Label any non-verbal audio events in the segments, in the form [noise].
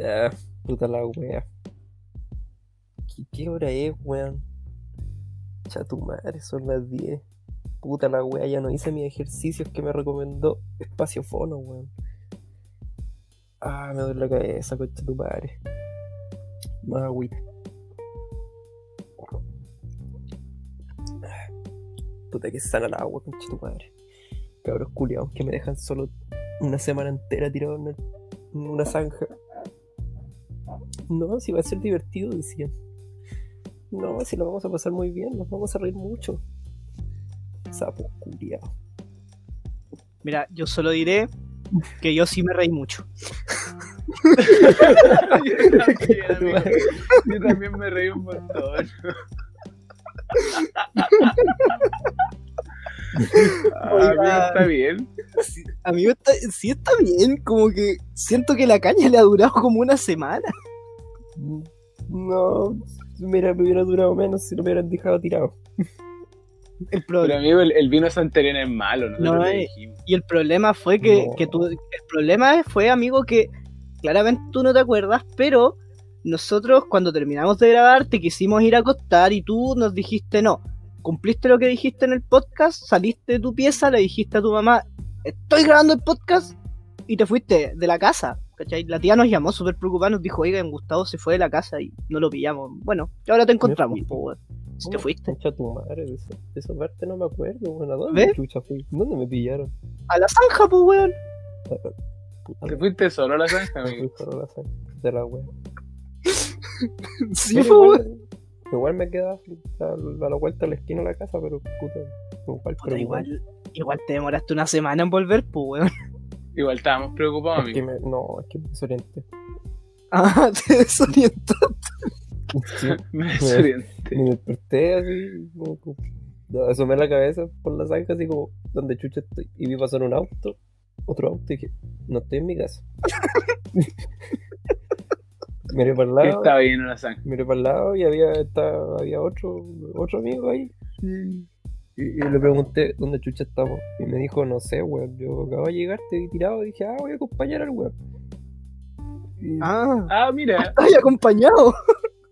Ah, puta la wea. ¿Qué, hora es, weón? Cha tu madre, son las 10. Puta la wea, ya no hice mis ejercicios que me recomendó Espacio Fono, weón. Ah, me duele la cabeza, concha tu madre. Más agüita. Puta que sana el agua, concha tu madre. Cabros culiados que me dejan solo una semana entera tirado en una zanja. [laughs] No, si va a ser divertido, decían. No, si lo vamos a pasar muy bien, nos vamos a reír mucho. Sapo culiao. Mira, yo solo diré que yo sí me reí mucho. yo, también, amigo. Yo también me reí un montón. Ah, amigo, está bien. Sí, amigo, está, sí está bien, como que siento que la caña le ha durado como una semana. No, mira, me hubiera durado menos si no me hubieran dejado tirado. El Pero amigo, el, el vino santeriano es malo, ¿no? No, eh. y el problema fue que, No. que tú, el problema fue, amigo, que claramente tú no te acuerdas, pero nosotros cuando terminamos de grabar te quisimos ir a acostar y tú nos dijiste no. Cumpliste lo que dijiste en el podcast, saliste de tu pieza, le dijiste a tu mamá, estoy grabando el podcast y te fuiste de la casa. ¿Cachai? La tía nos llamó súper preocupada, nos dijo, oigan, Gustavo se fue de la casa y no lo pillamos. Bueno, y ahora te encontramos, fui. po, weón. Si te fuiste. Concha tu madre, de, eso, de esa parte no me acuerdo, bueno, ¿a dónde ¿Ves? chucha fui? ¿Dónde me pillaron? A la zanja, pues, weón. Puta Te la- fuiste solo a la zanja, fui amigo. solo a la zanja de la wea. [laughs] Sí, po, weón. igual, igual me quedaba a, a la vuelta de la esquina de la casa, pero puta, igual, Puta, pero igual, igual te demoraste una semana en volver, pues, weón. Igual estábamos preocupados, Es que amigo. me, no, es que me desorienté. Ah, [laughs] te desorientó. Sí, [laughs] Me desorienté. me desperté así, como, como- asomé la cabeza por la zanja, así como, donde chucha estoy, y vi pasar un auto, otro auto, y dije, no estoy en mi casa. [laughs] Miré para el lado, estaba bien en la zanja. miré para el lado y había, estaba- había otro, otro amigo ahí. Y, y le pregunté dónde chucha estamos. Y me dijo, no sé, weón. Yo acabo de llegar, te vi tirado. Y dije, ah, voy a acompañar al weón. Y Ah, Ah, mira. [laughs] estás acompañado.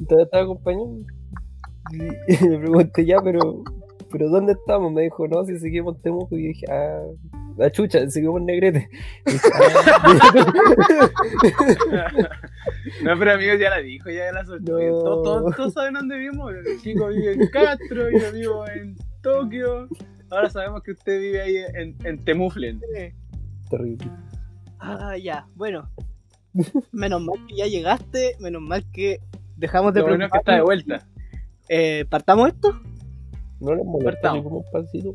estaba, estaba acompañando. Y, [laughs] y le pregunté, ya, pero, pero ¿dónde estamos? Me dijo, no, si seguimos en Temuco. Y yo dije, ah, la chucha, seguimos en Negrete. Y dije, "Ah". [laughs] No, pero amigo ya la dijo, ya la soltó. No. Todos, todos, todos saben dónde vivimos. El chico vive en Castro, yo vivo en Tokio. Ahora sabemos que usted vive ahí en, en Temuflen. Terrible. Ah, ya, bueno. Menos mal que ya llegaste, menos mal que dejamos de Lo bueno es que está de vuelta. Eh, ¿Partamos esto? No les molesta Partamos. ni como un pancito.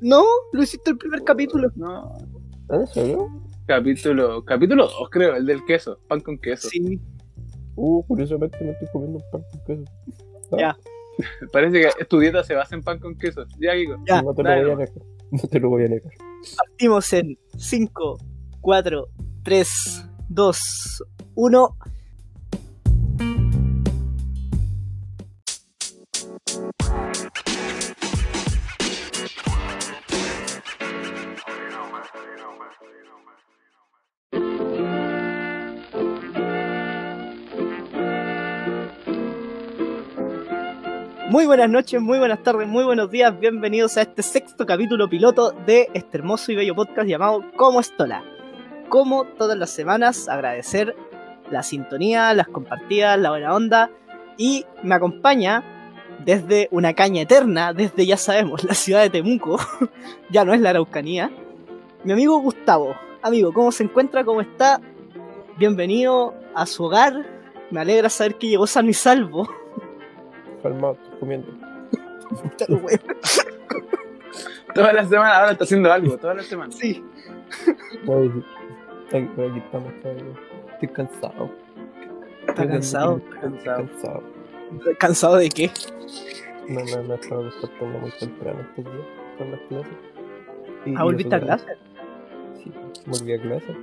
No, lo hiciste el primer capítulo. No. ¿Ah, ¿En serio? Capítulo, capítulo 2, creo, el del queso. Pan con queso. Sí, Uh, curiosamente me estoy comiendo un pan con queso. Ya. [laughs] Parece que tu dieta se basa en pan con queso. Ya, Kiko. Ya, no te lo dale voy a nomás. negar. No te lo voy a negar. partimos en 5, 4, 3, 2, 1. Muy buenas noches, muy buenas tardes, muy buenos días. Bienvenidos a este sexto capítulo piloto de este hermoso y bello podcast llamado Como Estola. Como todas las semanas, agradecer la sintonía, las compartidas, la buena onda. Y me acompaña desde una caña eterna, desde ya sabemos, la ciudad de Temuco, [laughs] ya no es la Araucanía, mi amigo Gustavo. Amigo, ¿cómo se encuentra? ¿Cómo está? Bienvenido a su hogar. Me alegra saber que llegó sano y salvo. Calmado, estoy comiendo. Toda la semana, ahora está haciendo algo, toda la semana. Sí. Voy, aquí, aquí estamos todavía. Estoy cansado. ¿Está cansado? Estoy Cansado. cansado. ¿Cansado de qué? No, no, no estaba despertando muy temprano estos días con las clases. Y- ¿Ah, volviste a clase? Sí, volví a clase.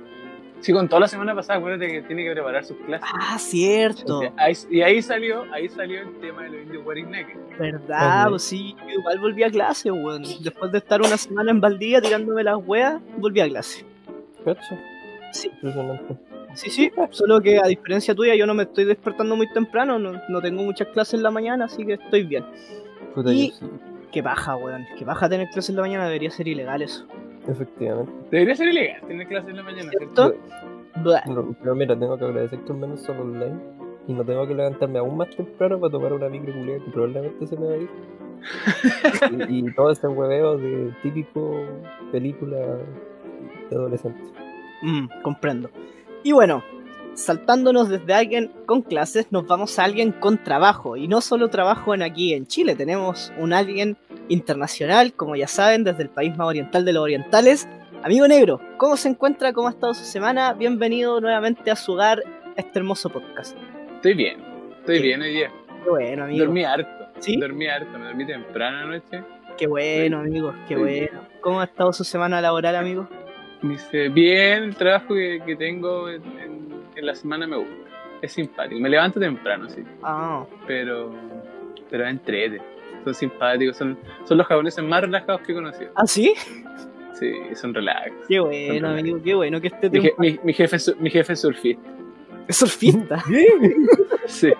Sí, con toda la semana pasada, acuérdate que tiene que preparar sus clases. Ah, cierto. O sea, ahí- y ahí salió, ahí salió el tema de los indios wearing naked. ¿Verdad? Pues sí, yo igual volví a clase, weón. Después de estar una semana en Valdivia tirándome las weas, volví a clase. ¿Cacha? Sí. Sí, sí, solo que a diferencia tuya yo no me estoy despertando muy temprano, no, no tengo muchas clases en la mañana, así que estoy bien. Puta, Y- Qué baja, weón. Qué baja tener clases en la mañana, debería ser ilegal eso. Efectivamente. Debería ser ilegal tener clases en la mañana, ¿Cierto? Pero, pero mira, tengo que agradecer que al menos son online. Y no tengo que levantarme aún más temprano para tomar una micro culiada que probablemente se me va a ir. [laughs] y, y todo ese hueveo de típico película de adolescente. Mm, comprendo. Y bueno, saltándonos desde alguien con clases, nos vamos a alguien con trabajo. Y no solo trabajo en aquí en Chile, tenemos un alguien internacional, como ya saben, desde el país más oriental de los orientales. Amigo negro, ¿cómo se encuentra? ¿Cómo ha estado su semana? Bienvenido nuevamente a su hogar, a este hermoso podcast. Estoy bien, estoy bien hoy día. Qué bueno, amigo. Dormí harto. ¿Sí? Dormí harto, me dormí temprano anoche. Qué bueno, amigo. Qué bueno. ¿Cómo ha estado su semana laboral, amigo? Dice, bien, el trabajo que, que tengo en, la semana me gusta. Es simpático. Me levanto temprano, sí. Ah, Pero, pero entrete. Son simpáticos, son, son los japoneses más relajados que he conocido. ¿Ah, sí? Sí, son relax. Qué bueno, amigo. Qué bueno que esté Mi, je- mi- mi jefe, mi jefe es surfista. Es surfista. [laughs] Sí.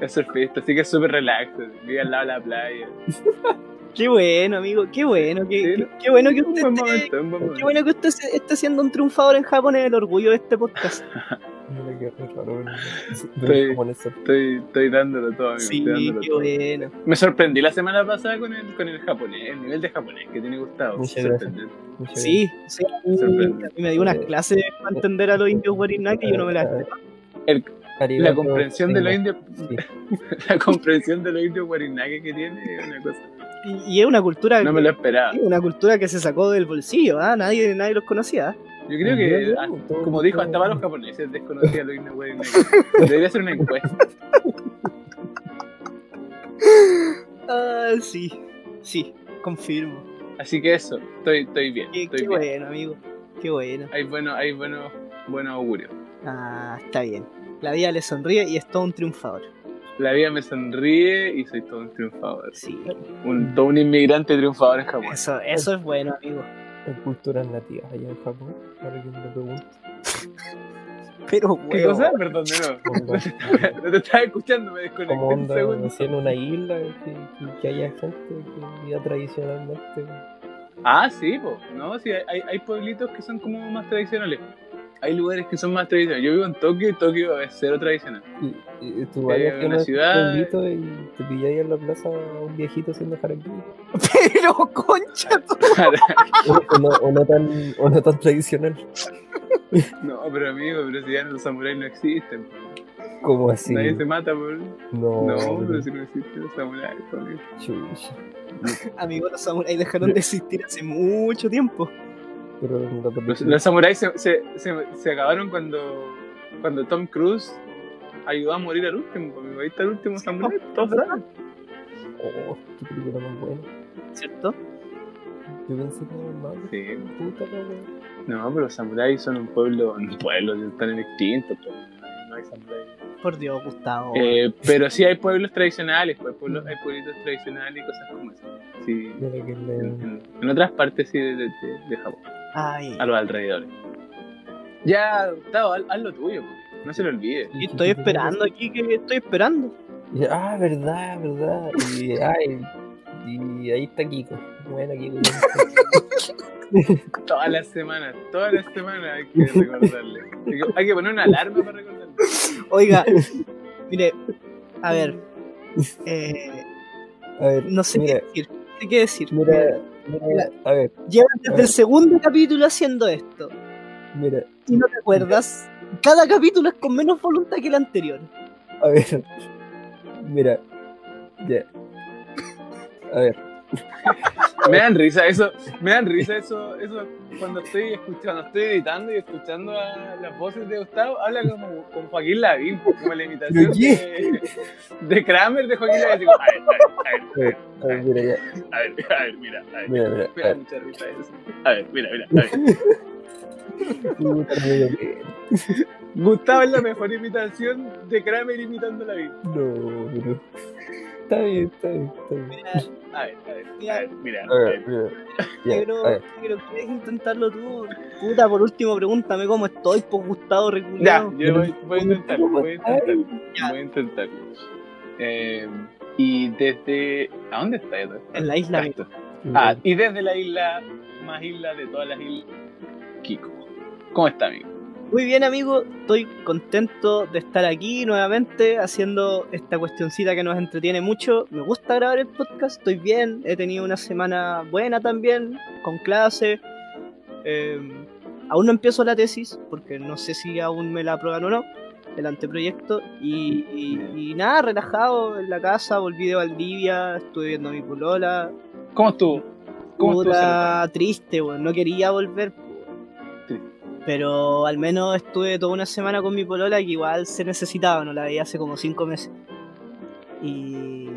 Es surfista, así que es súper relax. Vive al lado de la playa. [laughs] Qué bueno, amigo, qué bueno, qué, Sí, qué- ¿no? qué bueno que usted buen esté, momento, un buen qué momento. bueno que usted se- esté siendo un triunfador en Japón es el orgullo de este podcast. [laughs] Estoy- en Estoy, estoy dándolo todo, amigo. Sí, estoy dándolo qué todo. bueno. Me sorprendí la semana pasada con el, con el japonés, el nivel de japonés que tiene Gustavo. Muchas Sorprendente. Muchas Sí, sí, a mí, Sorprende. a mí me dio unas clases para entender a los indios Warinaki y yo no me las gracias. Arigato, [laughs] La comprensión de los indios, sí. la comprensión de los indios Warinaki que tiene es una cosa. Y, y es una cultura, No me lo esperaba. una cultura que se sacó del bolsillo, ¿ah? nadie, nadie los conocía. Yo creo que, ah, como dijo, hasta para los japoneses desconocían indios Warinaki. Debería ser una encuesta. [laughs] Ah, sí, sí, confirmo. Así que eso, estoy, estoy bien. Qué, Estoy qué bien. bueno, amigo, qué bueno. Hay buenos, hay buenos, buenos augurios. Ah, está bien. La vida le sonríe y es todo un triunfador. La vida me sonríe y soy todo un triunfador. Sí, Un, todo un inmigrante triunfador en Japón. eso, eso es bueno, amigo. Hay culturas nativas allá en Japón. Ahora que me lo pregunto. [laughs] Pero, ¿Qué weón, cosa? Perdón, de nuevo. Como, [laughs] No te estaba escuchando, me desconecté como un onda, segundo. así en una isla que, que, que haya gente que viva tradicionalmente. Ah, sí, po. No, sí, hay, hay pueblitos que son como más tradicionales. Hay lugares que son más tradicionales. Yo vivo en Tokio y Tokio es cero tradicional. Y, y tú Eh, vayas a una un ciudad- y te pilláis en la plaza a un viejito haciendo harakiri. [laughs] pero concha, [laughs] tu- o, no, o, no tan, o no tan tradicional. [laughs] no, pero amigo, pero si ya los samuráis no existen. po. como así? Nadie se mata por. No, No, pero- pero si no existen los samuráis, po, amigo. chucha. amigo, los samuráis dejaron de existir hace mucho tiempo. Pero Los, los samuráis se, se, se, se acabaron cuando, cuando Tom Cruise ayudó a morir al último. Ahí está el último samurái. Todos saben. Oh, qué película más buena. ¿Cierto? Yo pensé que era más Sí. puta la wea. No, pero los samuráis son un pueblo, un pueblo, están extintos, pero no hay samuráis. Por Dios, Gustavo. Eh, pero sí hay pueblos tradicionales, pues, pueblos, hay pueblitos tradicionales y cosas como eso. Sí, en, en- en otras partes sí de- de Japón, Ay, a los alrededores. Ya, Gustavo, haz, haz lo tuyo, no se lo olvide. y estoy esperando aquí, que estoy esperando. Ah, verdad, verdad. Y, ay, y ahí está Kiko. Buena Kiko. [laughs] Todas las semanas, todas las semanas hay que recordarle. Hay que, poner una alarma para recordarle. Oiga, mire, a ver, eh, A ver, no sé mira, qué decir. No sé qué decir. mira, mira, a ver, Llevan desde el segundo capítulo haciendo esto. mira, Y no te acuerdas. Cada capítulo es con menos voluntad que el anterior. a ver. Mira, ya. A ver, Me dan risa eso, me dan risa eso, eso cuando estoy escuchando, estoy editando y escuchando a las voces de Gustavo, habla como con Joaquín Lavín, como la imitación de, de Kramer de Joaquín Lavín. Digo, a ver, a ver, a ver, a ver, mira, a ver, a ver, mira, a ver, Mira, mira, me a da ver. mucha risa eso. A ver, mira, mira, a ver. [laughs] Gustavo es la mejor imitación de Kramer imitando a Lavín. No, pero. Está bien, está bien, está bien. A ver, a ver, Mira, a ver, mira. [laughs] A ver, mira. Ya, Negro, a ver. negro, ¿quieres intentarlo tú? Puta, por último, pregúntame cómo estoy, pues Gustavo Ya, reculeado. yo voy, voy a intentarlo, voy a intentarlo. Ya. Voy a intentarlo. Eh, y desde. ¿A dónde está esto? En la isla. Esto. Ah, y desde la isla, más isla de todas las islas, Kiko. ¿Cómo está, amigo? Muy bien, amigo. Estoy contento de estar aquí nuevamente haciendo esta cuestioncita que nos entretiene mucho. Me gusta grabar el podcast, estoy bien. He tenido una semana buena también, con clase. Eh, aún no empiezo la tesis, porque no sé si aún me la aprueban o no, el anteproyecto. Y, y- y nada, relajado en la casa, volví de Valdivia, estuve viendo a mi polola. ¿Cómo estuvo? ¿Cómo estuvo? Triste. No quería volver. Pero al menos estuve toda una semana con mi polola que igual se necesitaba, no la veía hace como cinco meses. Y,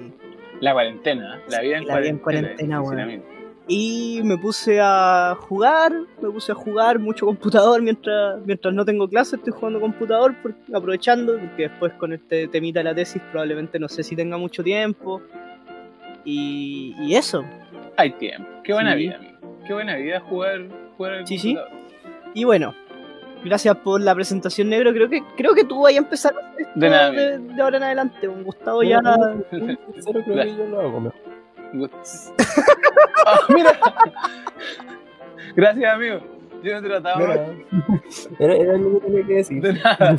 La cuarentena, ¿eh? la vida en La cuarentena. cuarentena, confinamiento. y me puse a jugar, me puse a jugar mucho computador mientras, mientras no tengo clase, estoy jugando computador por- aprovechando, porque después con este temita de la tesis probablemente no sé si tenga mucho tiempo. Y, y eso. Hay tiempo. Qué buena Sí. vida, amigo. Qué buena vida jugar, jugar al Sí, sí. Y bueno, gracias por la presentación negro. Creo que creo que tú vayas a empezar esto De nada, de, de ahora en adelante. Un Gustavo ya. [laughs] Sincero, creo que yo lo hago. [laughs] Ah, mira. Gracias, amigo. Yo no trataba Mira, Era, era lo que tenía que decir. de nada.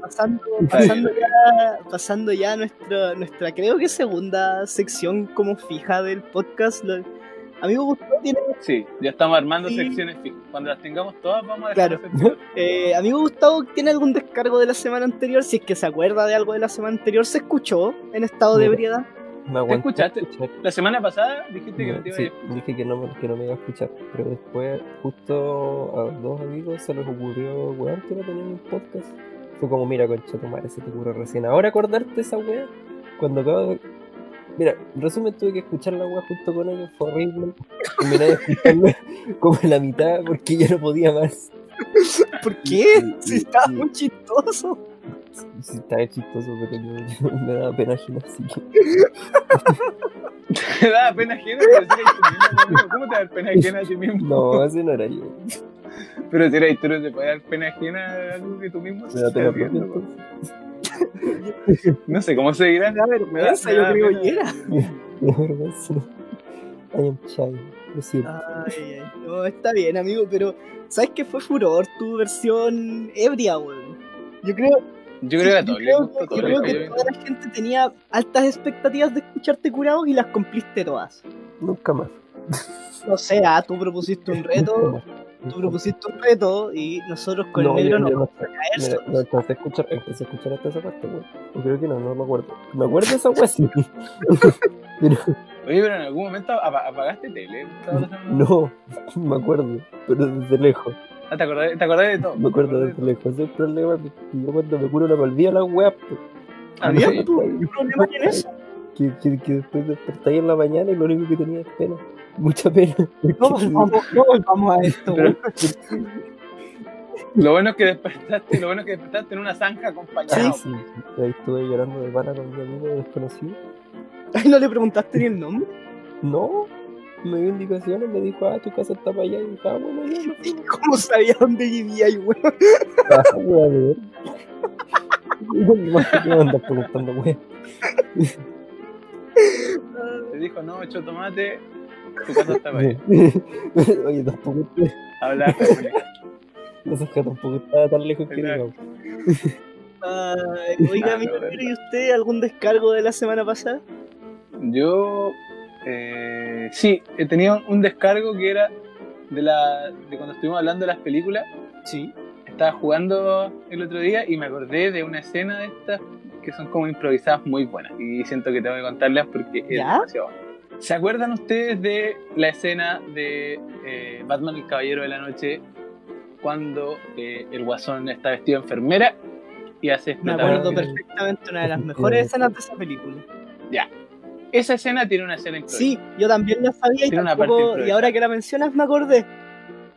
Pasando, pasando ya, pasando ya a nuestra, nuestra, creo que segunda sección como fija del podcast. Lo- amigo Gustavo tiene, Sí, ya estamos armando Sí. secciones fijas. Cuando las tengamos todas, vamos a dejar Claro. hacer- [laughs] eh, amigo Gustavo tiene algún descargo de la semana anterior. Si es que se acuerda de algo de la semana anterior, se escuchó en estado de ebriedad. Me aguanté escuchaste? escuchar. La semana pasada dijiste que no te iba a Sí, ir. dije que no, me, que no me iba a escuchar, pero después justo a dos amigos se les ocurrió, weón, que no tenían un podcast. Fue como, mira, concha tu madre, se te ocurrió recién. Ahora acordarte de esa weá, cuando acabo de... Mira, en resumen tuve que escuchar la weá junto con ellos, fue horrible. Terminé de escucharla [laughs] como en la mitad porque ya no podía más. ¿Por qué? Sí, Si sí, estaba sí. muy chistoso. Sí, estaba chistoso, pero yo- [laughs] me daba pena ajena, así que... [laughs] Te da pena ajena, pero si amigo. ¿Cómo te da pena ajena a ti mismo? No, ese no era yo. Pero si eres tú, no te puede dar pena ajena a algo que tú mismo Me da pena estás entonces. No sé cómo se dirá. Me da vergüenza, yo creo que era. Me da vergüenza. Ay, ay, no, está bien, amigo, pero ¿sabes qué fue furor tu versión ebria, weón? Yo creo, Yo creo que a todos les creo que, todo yo creo que que yo toda la gente tenía altas expectativas de escucharte curado y las cumpliste todas. Nunca más. No sé, ah, tú propusiste un Nunca reto, más. Tú propusiste un reto y nosotros con No, el negro yo- nos yo no vamos a no alcancé escuchar, empecé a escuchar hasta esa parte, güey. O creo que no, no me acuerdo. Me acuerdo de esa weá, sí. [laughs] Pero Oye, pero en algún momento apa- apagaste tele. No, [laughs] me acuerdo. Pero desde lejos. Ah, ¿te acordás, te acordás de todo? Me acuerdo ¿Te acordás desde de lejos. Ese es el problema. Yo cuando me curo no me olvido las weas. pues. ¿Había sí. tú un problema en eso? Que, que, que después despertáis en la mañana y lo único que tenía es pena. Mucha pena. No volvamos, no volvamos a esto, Pero- weón. Lo bueno es que despertaste, lo bueno es que despertaste en una zanja acompañado. Sí, sí. Ahí estuve llorando de pana con mi amigo desconocido. Ay, ¿no le preguntaste ni el nombre? No, me dio indicaciones, me dijo, ah, tu casa está para allá. Y dije, ah, bueno, ya fui. ¿Cómo sabía dónde vivía y weón? Ah, ver. No me andas preguntando, wea. Te dijo, no, hecho tomate, tu casa está para allá. [laughs] Oye, tampoco, te- Habla [laughs] no sé que tampoco estaba tan lejos que digamos. Oiga, Ah, amigo, no, ¿y usted algún descargo de la semana pasada? Yo, eh, sí, he tenido un descargo que era de, la, de cuando estuvimos hablando de las películas. Sí. Estaba jugando el otro día y me acordé de una escena de estas que son como improvisadas muy buenas. Y siento que tengo que contarlas porque es ¿Ya? demasiado bueno. ¿Se acuerdan ustedes de la escena de eh, Batman el Caballero de la Noche cuando eh, el guasón está vestido de enfermera y hace Me acuerdo perfectamente una de las [laughs] mejores escenas de esa película. Esa escena tiene una escena improvisada. Sí, yo también la sabía y, Tiene una tampoco- parte y improvisada. ahora que la mencionas me acordé.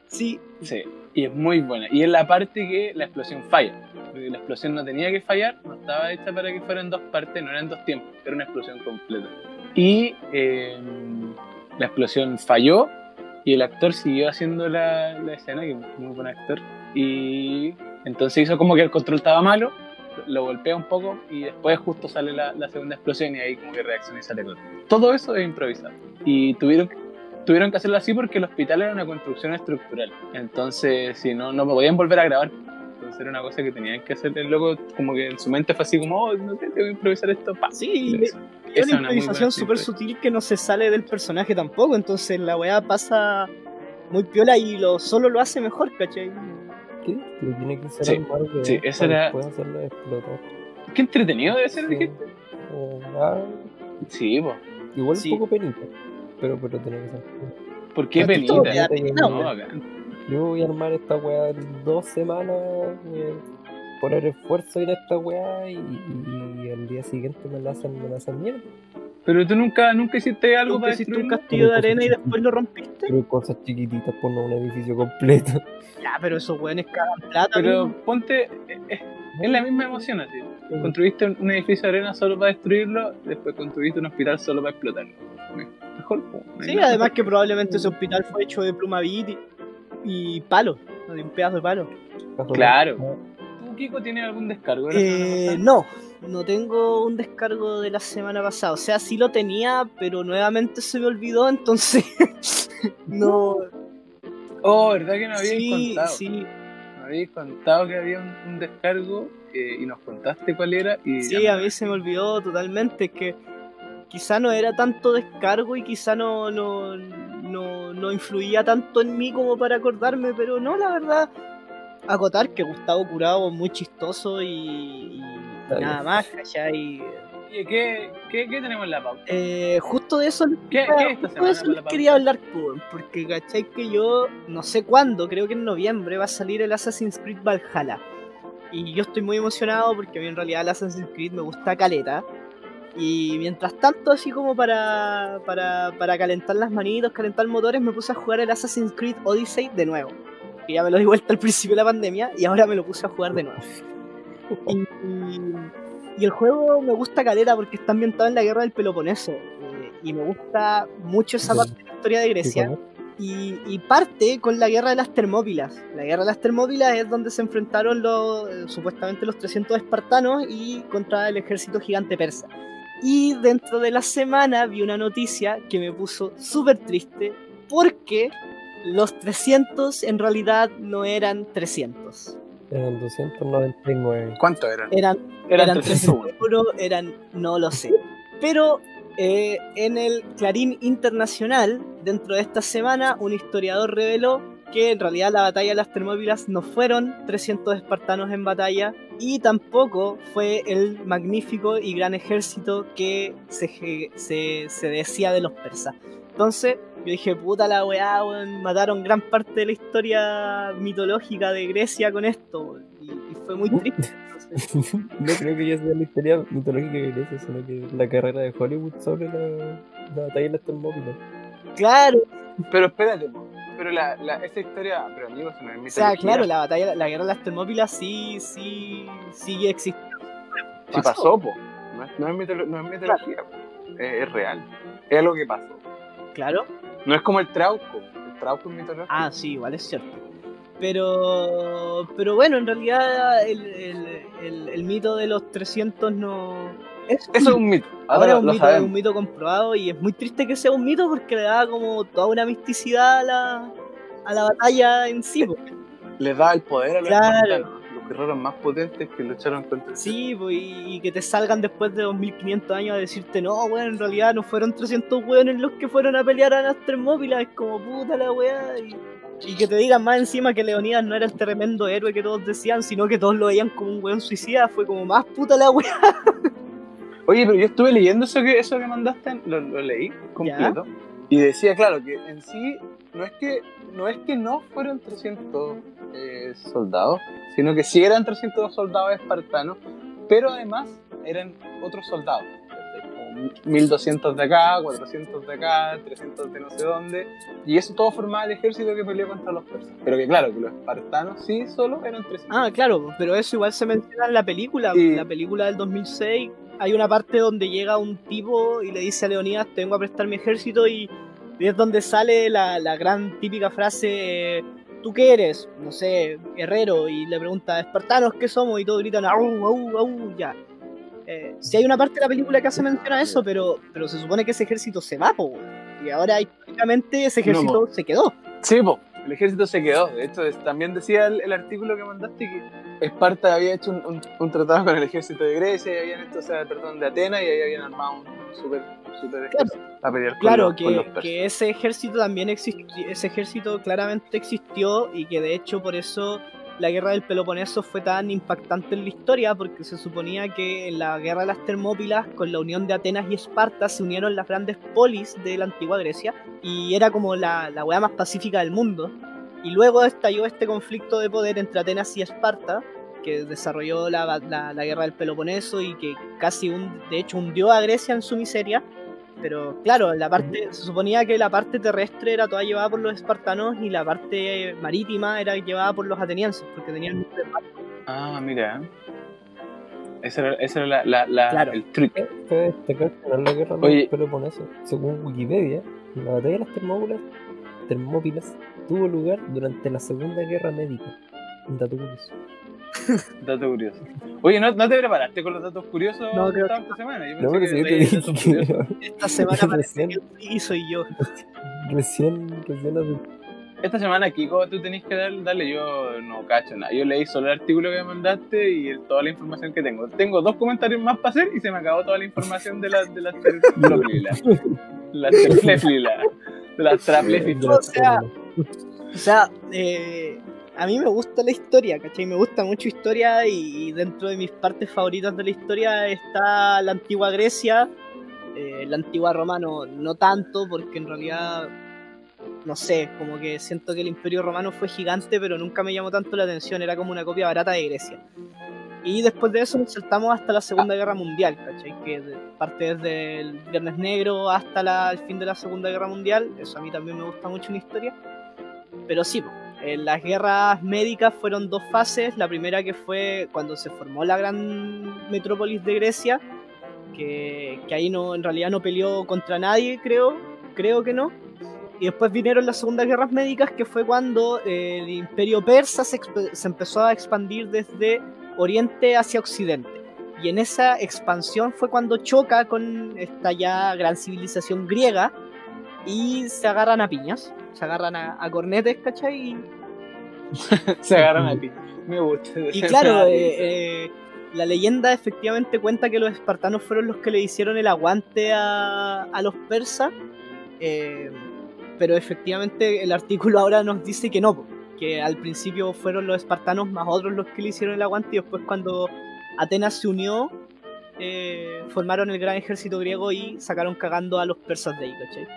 Sí, Sí, y es muy buena. Y es la parte que la explosión falla. porque la explosión no tenía que fallar, no estaba hecha para que fuera en dos partes, no eran dos tiempos, era una explosión completa. Y eh, la explosión falló y el actor siguió haciendo la, la escena, que es muy buen actor, y entonces hizo como que el control estaba malo, lo golpea un poco y después justo sale la, la segunda explosión y ahí como que reacciona y sale todo. Todo eso es improvisado. Y tuvieron, tuvieron que hacerlo así porque el hospital era una construcción estructural. Entonces, si no, no podían volver a grabar. Entonces era una cosa que tenían que hacer el loco, como que en su mente fue así como, oh, no sé, tengo que improvisar esto. Pa. Sí. Es una improvisación súper sutil que no se sale del personaje tampoco, entonces la weá pasa muy piola y lo solo lo hace mejor, ¿cachai? ¿Qué? Pero tiene que ser Sí, de sí, esa era- Después hacerlo explotar. Qué entretenido debe ser, Sí. dijiste. Eh, ah, Sí, igual Sí. un poco penita. Pero, pero tiene que ser. ¿Por qué penita? No. Yo voy a armar esta weá en dos semanas, eh, poner esfuerzo en esta weá y, y, y al día siguiente me la hacen, me la hacen mierda. Pero tú nunca, nunca hiciste algo Nunca para hiciste un castillo de Pero arena y cosas después lo rompiste. Pero cosas chiquititas, por no un edificio completo. Ya, pero esos weones cagan plata. Pero ponte, eh, eh, es la misma emoción así. Construiste un- edificio de arena solo para destruirlo, después construiste un hospital solo para explotarlo. Mejor, Sí, además que probablemente ese hospital fue hecho de plumavit y, palo, de un pedazo de palo. Claro. ¿Tú, Kiko, tienes algún descargo Eh, no, no tengo un descargo de la semana pasada. O sea, sí lo tenía, pero nuevamente se me olvidó, entonces [laughs] no. Oh, ¿verdad que no habías Sí, contado? sí, Me habías contado que había un, un descargo eh, y nos contaste cuál era. Y sí, a mí se me olvidó totalmente. Es que quizá no era tanto descargo y quizá no, no, no, no influía tanto en mí como para acordarme, pero no, la verdad. Acotar que Gustavo Curado es muy chistoso y, nada bien. más, ¿cachai? ¿qué, qué, qué tenemos en la pauta? Eh, justo de eso ¿Qué, justo de eso les quería hablar, weón, porque cachai que yo no sé cuándo, creo que en noviembre va a salir el Assassin's Creed Valhalla. Y yo estoy muy emocionado porque a mí en realidad el Assassin's Creed me gusta caleta. Y mientras tanto, así como para, para, para calentar las manitos, calentar motores, me puse a jugar el Assassin's Creed Odyssey de nuevo. Que ya me lo di vuelta al principio de la pandemia y ahora me lo puse a jugar de nuevo. Y, y el juego me gusta caleta porque está ambientado en la guerra del Peloponeso. eh, y me gusta mucho esa parte de la historia de Grecia. y parte con la guerra de las Termópilas. La guerra de las Termópilas es donde se enfrentaron los, eh, supuestamente los 300 espartanos y contra el ejército gigante persa. Y dentro de la semana vi una noticia que me puso súper triste porque los 300 en realidad no eran 300. Eran 299. ¿Cuánto eran? Eran Eran, eran 301. 300 euros, eran, no lo sé. Pero eh, en el Clarín Internacional, dentro de esta semana, un historiador reveló que en realidad la batalla de las Termópilas no fueron 300 espartanos en batalla y tampoco fue el magnífico y gran ejército que se, se, se decía de los persas. Entonces, yo dije, puta la weá, weón, mataron gran parte de la historia mitológica de Grecia con esto, weón", y, y fue muy triste. [laughs] No creo que ya sea la historia mitológica de Grecia, sino que la carrera de Hollywood sobre la, la batalla de las Termópilas. claro, Pero espérate. Pero la, la, esa historia, pero amigo, eso no es O sea, claro, la batalla, la guerra de las Termópilas sí, sí, sigue existiendo. Sí pasó, po. No es, no es, mitolo- no es mitología. Es, es real. Es algo que pasó. Claro. No es como el Trauco. El Trauco es mitología. Ah, sí, igual es cierto. Pero, pero bueno, en realidad el, el- el- el mito de los 300 no... Es Eso es un mito. Ahora Ahora es un, mito, es un mito comprobado y es muy triste que sea un mito porque le da como toda una misticidad a la, a la batalla en sí. po. Le da el poder a los Claro. los guerreros más potentes que lucharon contra Sí, pues, y, que te salgan después de 2500 años a decirte, no, bueno, en realidad no fueron 300 weones los que fueron a pelear a las Termópilas, es como puta la weá. Y, y que te digan más encima que Leonidas no era el tremendo héroe que todos decían, sino que todos lo veían como un weón suicida, fue como más puta la weá. [laughs] Oye, pero yo estuve leyendo eso que, eso que mandaste, lo, lo leí completo. Y decía, claro, que en sí no es que no, es que no fueron 300 eh, soldados, sino que sí eran 300 soldados espartanos, pero además eran otros soldados, ¿cachai? como 1200 de acá, 400 de acá, 300 de no sé dónde, y eso todo formaba el ejército que peleó contra los persas. Pero que claro, que los espartanos sí solo eran 300. Ah, claro, pero eso igual se menciona en la película, Y- la película del 2006. Hay una parte donde llega un tipo y le dice a Leonidas, te vengo a prestar mi ejército y, y es donde sale la, la gran típica frase, eh, ¿tú qué eres? No sé, guerrero, y le pregunta, espartanos, ¿qué somos? Y todos gritan, au, au, au, ya. Eh, si hay una parte de la película que hace mención a eso, pero, pero se supone que ese ejército se va, po, y ahora históricamente ese No, ejército se quedó. Sí, po, el ejército se quedó. De hecho, es- también decía el, el artículo que mandaste que Esparta había hecho un, un- un tratado con el ejército de Grecia y habían hecho, o sea, perdón, de Atenas y ahí habían armado un, super, super ejército a pelear con Claro, los, con que ese ejército también existió, ese ejército claramente existió y que de hecho por eso la guerra del Peloponeso fue tan impactante en la historia, porque se suponía que en la guerra de las Termópilas, con la unión de Atenas y Esparta, se unieron las grandes polis de la antigua Grecia y era como la, la más pacífica del mundo. Y luego estalló este conflicto de poder entre Atenas y Esparta, que desarrolló la, la- la guerra del Peloponeso y que casi, un, de hecho, hundió a Grecia en su miseria. Pero claro, la parte, se suponía que la parte terrestre era toda llevada por los espartanos y la parte marítima era llevada por los atenienses, porque tenían Ah, mira. Ese era, ese era la, la- la- Claro. el. Cabe destacar que la guerra Oye. Peloponeso, según Wikipedia, la batalla de las Termópilas, Termópilas tuvo lugar durante la Segunda Guerra Médica. Un dato curioso. [laughs] Dato curioso. Oye, ¿no, ¿no te preparaste con los datos curiosos No, creo esta semana? Yo No, pero pensé yo que curiosos. que Esta semana [laughs] parece Recién. que soy yo. [laughs] recién, recién Esta semana, Kiko, tú tenés que dar- darle, yo no cacho nada. Yo leí solo el artículo que me mandaste y el- toda la información que tengo. Tengo dos comentarios más para hacer y se me acabó toda la información de las de las. Las. De las. O sea, O sea, eh, a mí me gusta la historia, ¿cachai? Me gusta mucho historia y, dentro de mis partes favoritas de la historia está la antigua Grecia, eh, la antigua Roma no, no tanto, porque en realidad, no sé, como que siento que el imperio romano fue gigante, pero nunca me llamó tanto la atención, era como una copia barata de Grecia. Y después de eso nos saltamos hasta la Segunda Guerra Mundial, ¿cachai? Que parte desde el Viernes Negro hasta el fin de la Segunda Guerra Mundial. Eso a mí también me gusta mucho en historia. Pero sí, en las guerras médicas fueron dos fases. La primera que fue cuando se formó la gran metrópolis de Grecia, que, ahí no, en realidad no peleó contra nadie, creo, creo que no. Y después vinieron las segundas guerras médicas, que fue cuando eh, el imperio persa se, se empezó a expandir desde oriente hacia occidente. Y en esa expansión fue cuando choca con esta ya gran civilización griega y se agarran a piñas, se agarran a, a cornetes, ¿cachai? Y, [laughs] Se agarran a ti. Me gusta. [laughs] y [laughs] claro, eh, eh, la leyenda efectivamente cuenta que los espartanos fueron los que le hicieron el aguante a, a los persas, eh, pero efectivamente el artículo ahora nos dice que no, que al principio fueron los espartanos más otros los que le hicieron el aguante y después cuando Atenas se unió, eh, formaron el gran ejército griego y sacaron cagando a los persas de ahí, ¿cachai?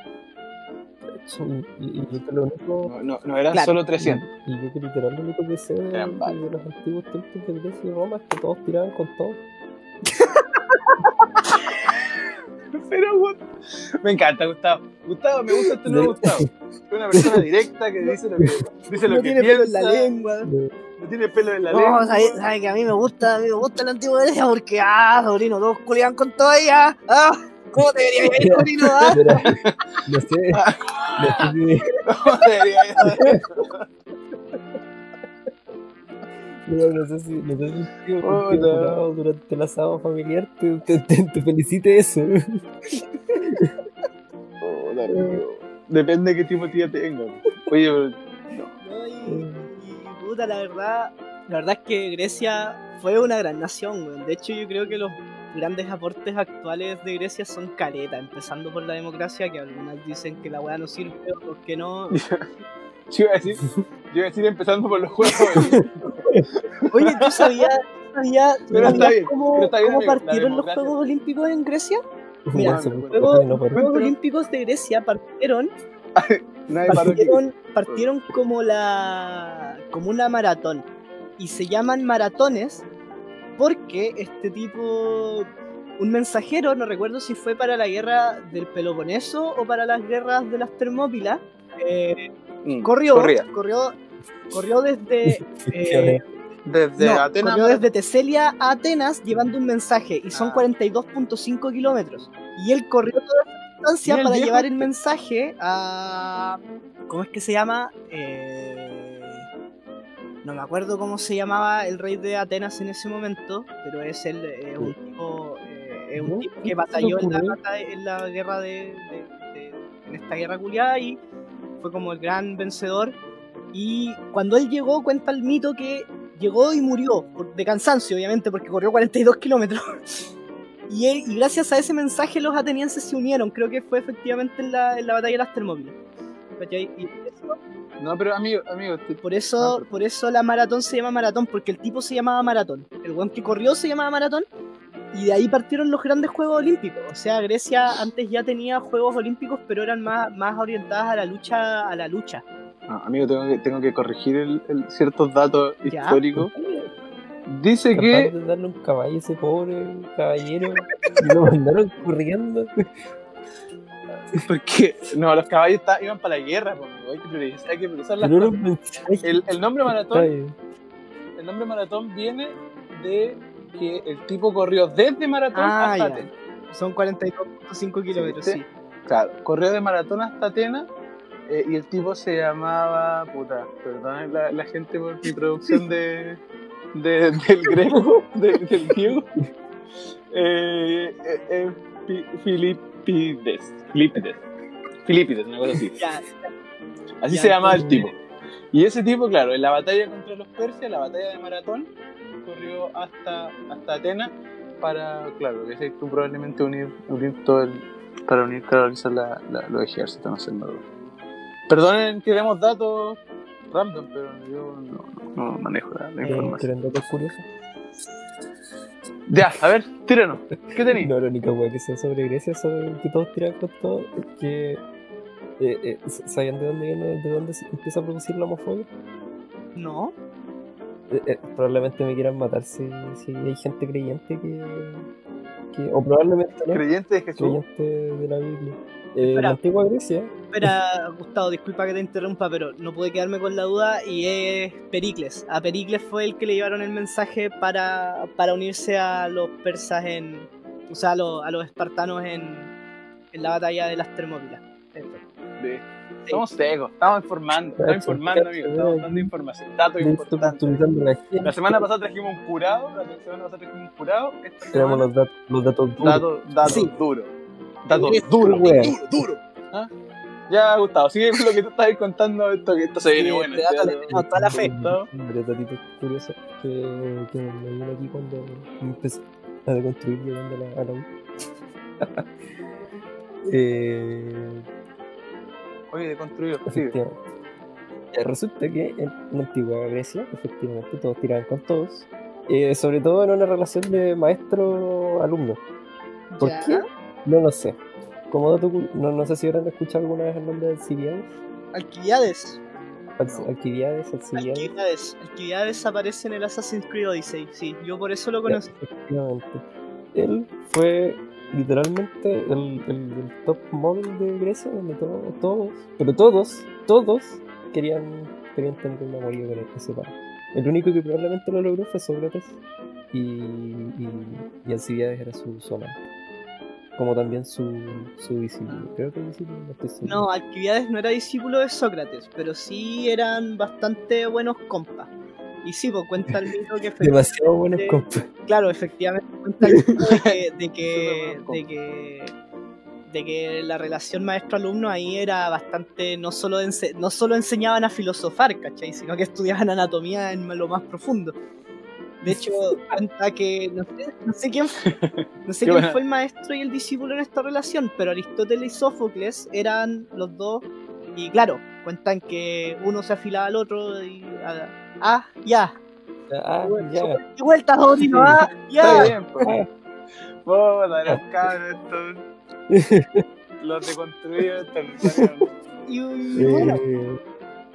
Y, y yo que lo único. No, no, no eran Claro. solo 300. Y yo que literal lo único que sé de, de los antiguos tiempos de Grecia y Roma es que todos tiraban con todo. [laughs] Pero, me encanta Gustavo. Gustavo, me gusta este nuevo. Gustavo. Es una persona directa que dice lo que, [laughs] dice lo no que tiene piensa. pelo en la lengua. No tiene pelo en la No, lengua. ¿sabes sabe que a mí me gusta, a mí me gusta la antigua Grecia porque, ah, sobrino, todos culian con todo ella. Ah, ¿cómo te quería ir, sobrino? Ah? Mira, no sé. [laughs] No sé si- No, debería ir. mira, no sé si, no sé si tío Oh, no. durante el asado familiar te, te, te, te felicite eso. Oh, la amigo. Depende de qué tipo de tía tenga. Oye, pero No, y, y, puta, la verdad, la verdad es que Grecia fue una gran nación, weón. De hecho, yo creo que los grandes aportes actuales de Grecia son caleta, empezando por la democracia, que algunas dicen que la weá no sirve, otros que no. [laughs] yo iba a decir, yo iba a decir empezando por los juegos. [laughs] Oye, ¿tú sabías, sabías, Pero está sabías bien, cómo, pero está bien, cómo amigo, partieron los. Juegos Olímpicos en Grecia? Mira, los Juegos, Juegos Olímpicos de Grecia partieron partieron, partieron como la como una maratón y se llaman maratones porque este tipo un mensajero, no recuerdo si fue para la guerra del Peloponeso o para las guerras de las Termópilas, eh, Mm, corrió, corría. corrió, corrió desde, [laughs] eh, Desde no, Atenas. corrió desde Teselia a Atenas llevando un mensaje y son Ah. 42.5 kilómetros. Y él corrió toda esa distancia para viejo llevar el este. mensaje a. ¿Cómo es que se llama? Eh, No me acuerdo cómo se llamaba el rey de Atenas en ese momento, pero es el, eh, un tipo, eh, es un tipo ¿Qué que batalló en la, en la guerra de, de- de- en esta guerra culiada y fue como el gran vencedor. Y cuando él llegó, cuenta el mito que llegó y murió, por- de cansancio, obviamente, porque corrió 42 kilómetros. [laughs] Y, él- y gracias a ese mensaje los atenienses se unieron, creo que fue efectivamente en la, en la batalla de las Termópilas. Y eso- No, pero amigo, amigo, te- por eso, Ah, pero- por eso la maratón se llama maratón, porque el tipo se llamaba maratón. El weón que corrió se llamaba maratón. Y de ahí partieron los grandes Juegos Olímpicos. O sea, Grecia antes ya tenía Juegos Olímpicos, pero eran más, más orientadas a la lucha, a la lucha. Ah, amigo, tengo que, tengo que corregir el- el- ciertos datos Ya. históricos. Dice Capaz que de darle un caballo a ese pobre caballero y lo mandaron corriendo. [laughs] porque no, los caballos iban para la guerra, hay que priorizar, hay que priorizar las mensaje. El, el nombre maratón, el nombre maratón viene de que el tipo corrió desde maratón Ah, hasta. Atenas. Son 42.5 kilómetros, Sí. Claro, corrió de maratón hasta Atenas eh, y el tipo se llamaba, puta, perdón la, la gente por mi traducción de, de- del [laughs] greco, de- del griego. Eh, eh, eh, Fi- Filipides, Filipides, Filipides, una cosa así. Ya, Así Ya, se llamaba el tipo. Y ese tipo, claro, en la batalla contra los persas, la batalla de Maratón, corrió hasta, hasta Atenas para, claro, que sé tú probablemente unir, unir todo el. para unir, claro, quizás la, la- los ejércitos, no sé, no. Perdonen que demos datos random, pero yo no, manejo la, la eh, información. ¿quieren datos curiosos? Ya, a ver, tíranos. ¿Qué tenéis? No, la única wea que sé sobre Grecia, sobre que todos tiran con todo, es que. eh, eh, ¿Sabían de dónde viene, de dónde se empieza a producir la homofobia? no. Eh, eh, probablemente me quieran matar si, si hay gente creyente que, que- O probablemente no, Creyente de Jesús. creyente de la Biblia. Eh, Espera. la antigua Grecia, Espera, Gustavo, disculpa que te interrumpa, pero no pude quedarme con la duda y es Pericles. A Pericles fue el que le llevaron el mensaje para, para unirse a los persas en. O sea, a los, a los espartanos en, en la batalla de las Termópilas. Somos secos, estamos informando, estamos informando, amigo, estamos dando información, datos importantes. la semana pasada trajimos un curado, la semana pasada trajimos un curado, tenemos los, dat- los datos duros. datos, datos Sí. duros. Duros, wea. duro, duro. ¿Ah? Ya, Gustavo, sigue con lo que tú estabas contando, esto, que esto se viene Sí, bueno. dato- tenemos toda la fe. ¿no? Varios datitos curiosos que, que me vino aquí cuando empecé a deconstruir llegando a la, a la U. [laughs] eh, Oye, deconstruido, efectivamente. Eh, resulta que en la antigua Grecia, efectivamente, todos tiraban con todos. eh, sobre todo en una relación de maestro-alumno. ¿Por Ya. qué? No lo sé. Como dato, no, no sé si habrán escuchado alguna vez el nombre de Alcibiades. Alcibiades, Alcibiades. Alquiviades. Alquiviades aparece en el Assassin's Creed Odyssey. Sí, yo por eso lo conocí. Efectivamente. Él fue literalmente el, el- el top model de Grecia, donde todo- todos, pero todos, todos querían, querían tener un amorío con ese par. El único que probablemente lo logró fue Sócrates y, y, y Alcibiades era su, su amante. Como también su, su discípulo. Creo que discípulo, no. No, no era discípulo de Sócrates, pero sí eran bastante buenos compas. Y sí, pues cuenta el mito que [laughs] Demasiado buenos efectivamente- compas. Claro, efectivamente cuenta el mito de que, de que, [laughs] de que, de que la relación maestro-alumno ahí era bastante, no solo, ense- no solo enseñaban a filosofar, ¿cachai? Sino que estudiaban anatomía en lo más profundo. De hecho, [laughs] cuenta que, no sé, no sé quién, [laughs] no sé quién buena. fue el maestro y el discípulo en esta relación, pero Aristóteles y Sófocles eran los dos, y claro, cuentan que uno se afilaba al otro y... ah, ah, ya, Ah, ya. y vueltas, Odino, ah, [laughs] Está ya. bien, pues. Puta, los cabros estos. Los deconstruidos estos. Y, y bueno,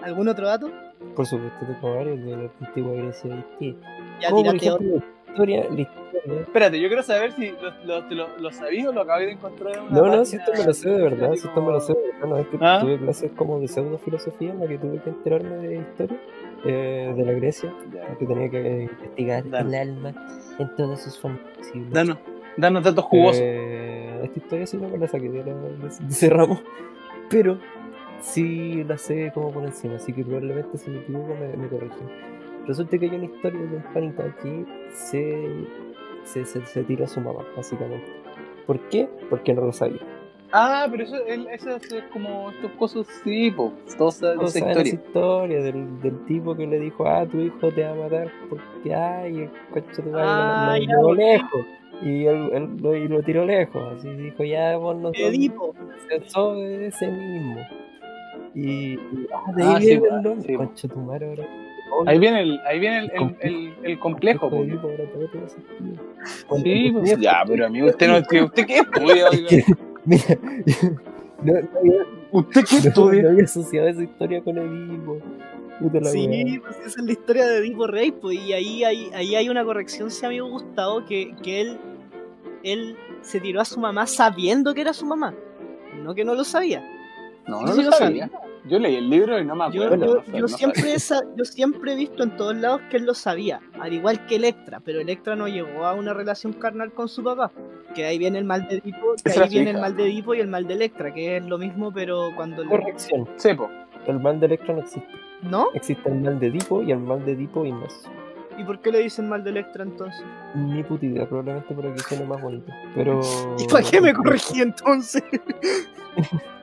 ¿algún otro dato? por supuesto, tengo varios de la antigua Grecia. ¿viste? Ya tiraste otro. ejemplo, la historia, la historia ¿no? Espérate, yo quiero saber si lo, lo, lo, lo sabías o lo acabé de encontrar en una No, no, si esto me lo sé de verdad, si esto me lo sé de verdad, no es que ¿Ah? tuve clases como de pseudo filosofía en la que tuve que enterarme de historia eh, de la Grecia, Ya. que tenía que investigar Dale. el alma en todas sus formas posibles. Danos, danos datos jugosos. Eh, esta historia sí no me la saqué de, la- de- de ese ramo, pero sí la sé como por encima, así que probablemente si me equivoco me, me corrigen. Resulta que hay una historia de un panita que se, se, se, se tiró a su mamá, básicamente. ¿Por qué? Porque no lo sabía. Ah, pero eso, el- eso es como estos cosas, sí, po. Toda esa, Todos esa saben esa historia. historia del, del tipo que le dijo, ah, tu hijo te va a matar porque, ay, el coche lo- ya, lo ok. lejos. Y él, él lo, y lo tiró lejos, así dijo, ya vos no sos- Edipo. se sos de ese mismo. Y, y- ah, de ahí Ah, viene el nombre. sí, po. Concha tu madre ahora. Ahí viene el, ahí viene el, el, el, el complejo. Sí, pues, ya, pero amigo, usted no que usted qué estudia? [laughs] Mira, [laughs] no, no había, ¿Usted qué no- no estudia? había asociado esa historia con Edipo. Sí, pues esa es la historia de Edipo Rey, pues, y ahí hay, ahí hay una corrección, si amigo Gustavo, que, que él, él se tiró a su mamá sabiendo que era su mamá, no que no lo sabía. No, Sí, no sí lo lo sabía. Yo leí el libro y no me Yo, acuerdo. yo- yo no siempre esa- yo siempre he visto en todos lados que él lo sabía, al igual que Electra, pero Electra no llegó a una relación carnal con su papá. Que ahí viene el mal de Edipo, que ahí viene el mal de Edipo y el mal de Electra, que es lo mismo, pero cuando le- Corrección. Sí, po. El mal de Electra no existe. ¿No? Existe el mal de Edipo y el mal de Edipo y más. ¿Y por qué le dicen mal de Electra entonces? Ni puta idea, probablemente para que suene más bonito. Pero. [laughs] ¿Y para qué me corregí entonces? [laughs]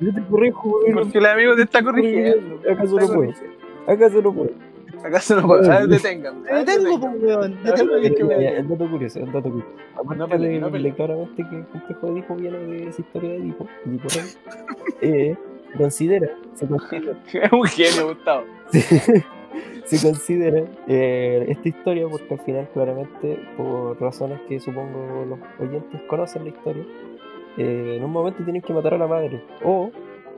Yo te corrijo, weón. Porque el amigo te está corrigiendo. ¿Acaso no corrigiendo. ¿Acaso no puedo? ¿Acaso no puede? A ver, detengan. Te detengo, weón. El dato curioso, el dato curioso. Aparte de, de claramente que el complejo de Edipo viene de esa historia de Edipo, Edipo Rey, [laughs] eh, considera, se considera, Es [laughs] un genio, Gustavo. [laughs] se considera eh, esta historia porque al final claramente, por razones que supongo los oyentes conocen la historia, eh, en un momento tienen que matar a la madre, o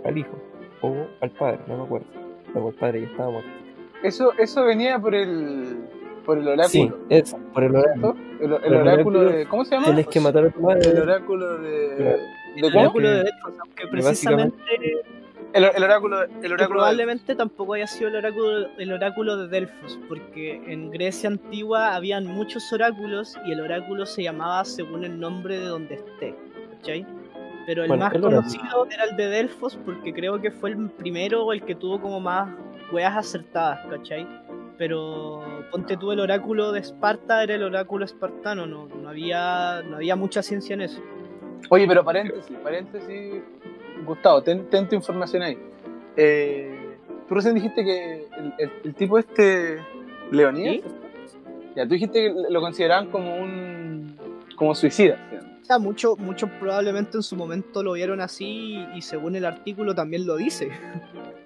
al hijo, o al padre, no me acuerdo. No, el padre ya estaba muerto. Eso, eso venía por el, por el Sí, oráculo. es por el oráculo. El, el el oráculo oráculo, de. ¿Cómo se llama? Tienes que matar a tu madre. El oráculo de. Claro. ¿De El oráculo de Delfos, aunque que precisamente El, el oráculo, el oráculo probablemente tampoco haya sido el oráculo, el oráculo de Delfos, porque en Grecia antigua habían muchos oráculos y el oráculo se llamaba según el nombre de donde esté, ¿cachai? Pero el Bueno, más conocido era el de Delfos porque creo que fue el primero o el que tuvo como más weas acertadas, ¿cachai? Pero ponte tú el oráculo de Esparta era el oráculo espartano, no, no había no había mucha ciencia en eso. Oye, pero paréntesis, paréntesis. Gustavo, ten, ten tu información ahí. Eh, tú recién dijiste que el, el- el tipo este, Leonidas, ¿Sí? ya tú dijiste que lo consideraban como un como suicida. ¿sí? Sea, muchos muchos probablemente en su momento lo vieron así y, según el artículo también lo dice.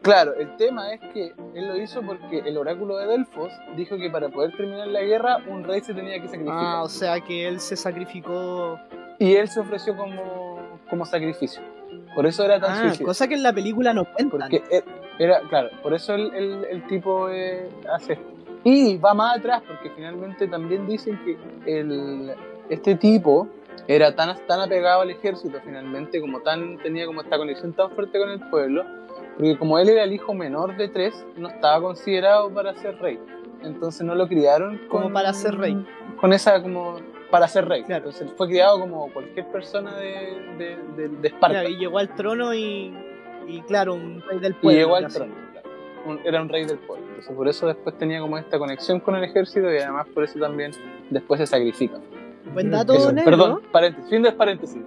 Claro, el tema es que él lo hizo porque el oráculo de Delfos dijo que para poder terminar la guerra un rey se tenía que sacrificar. Ah, o sea que él se sacrificó. Y él se ofreció como, como sacrificio. Por eso era tan Ah, suicida. cosa que en la película no cuentan. Porque e- era, claro, por eso el, el- el tipo eh, hace esto. Y va más atrás, porque finalmente también dicen que el, este tipo era tan, tan apegado al ejército finalmente, como tan tenía como esta conexión tan fuerte con el pueblo, porque como él era el hijo menor de tres, no estaba considerado para ser rey. Entonces no lo criaron Como para ser rey. Con esa como para ser rey. Claro. Entonces fue criado como cualquier persona de, de, de- de Esparta. Claro, y llegó al trono y, y claro, un rey del Y pueblo. llegó al trono. claro. Un- era un rey del pueblo. Entonces por eso después tenía como esta conexión con el ejército y además por eso también después se sacrifica. Buen dato, Eso, negro. Perdón, paréntesis, fin del paréntesis.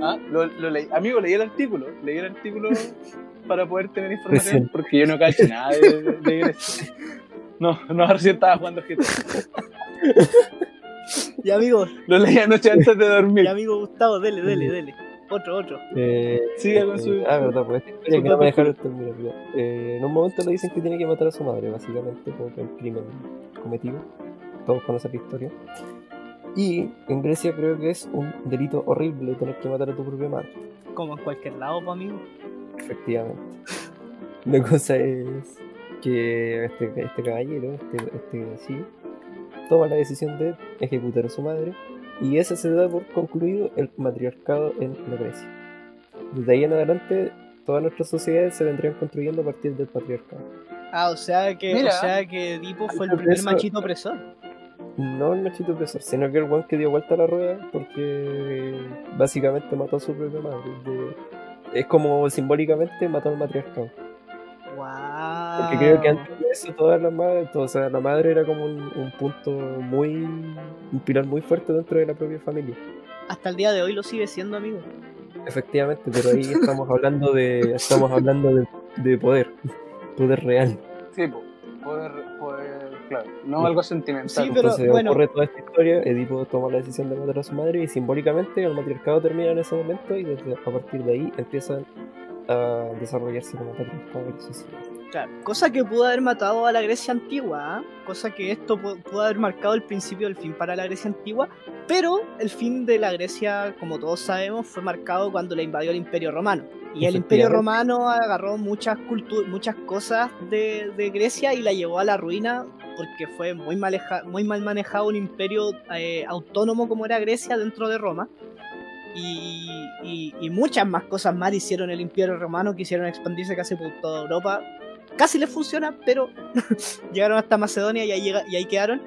Ah, lo, lo leí. Amigo, leí el artículo. Leí el artículo [laughs] para poder tener información Recién. porque yo no cacho nada de, de, de. No, no, recién estaba jugando GTA. Y amigo, Lo leí anoche antes de dormir. y amigo Gustavo, dele, dele, dele. Otro, otro. Eh, Siga con su- eh, Ah, verdad, pues su que no me dejaron terminar. Eh, en un momento le dicen que tiene que matar a su madre, básicamente, por el crimen cometido. Todos conocen la historia. Y en Grecia creo que es un delito horrible tener que matar a tu propia madre. Como en cualquier lado, pues, amigo. Efectivamente. [laughs] La cosa es que este, este caballero, este, este sí, toma la decisión de ejecutar a su madre y ese se da por concluido el matriarcado en la Grecia. Desde ahí en adelante, todas nuestras sociedades se vendrían construyendo a partir del patriarcado. Ah, o sea que, Mira. o sea que Edipo fue el primer eso- machito opresor. No el machito opresor, sino que el weón que dio vuelta a la rueda porque básicamente mató a su propia madre. De- Es como simbólicamente mató al matriarcado. Wow. Porque creo que antes de eso todas las madres, o sea, la madre era como un, un punto muy, un pilar muy fuerte dentro de la propia familia. Hasta el día de hoy lo sigue siendo, amigo. Efectivamente, pero ahí estamos hablando de, estamos hablando de, de poder, poder real. Sí, po. Poder, poder, claro. No algo sentimental. Sí, pero- Entonces bueno. ocurre toda esta historia, Edipo toma la decisión de matar a su madre y simbólicamente el matriarcado termina en ese momento y desde, a partir de ahí empiezan a desarrollarse como patriarcado. Claro, cosa que pudo haber matado a la Grecia antigua, ¿ah? cosa que esto pu- pudo haber marcado el principio del fin para la Grecia antigua, pero el fin de la Grecia, como todos sabemos, fue marcado cuando la invadió el Imperio Romano. Y el Imperio. Romano agarró muchas muchas cosas de, de Grecia y la llevó a la ruina porque fue muy mal, manejado un imperio eh, autónomo como era Grecia dentro de Roma. Y, muchas más cosas mal hicieron el Imperio Romano, quisieron expandirse casi por toda Europa. Casi les funciona, pero [laughs] llegaron hasta Macedonia y ahí, quedaron.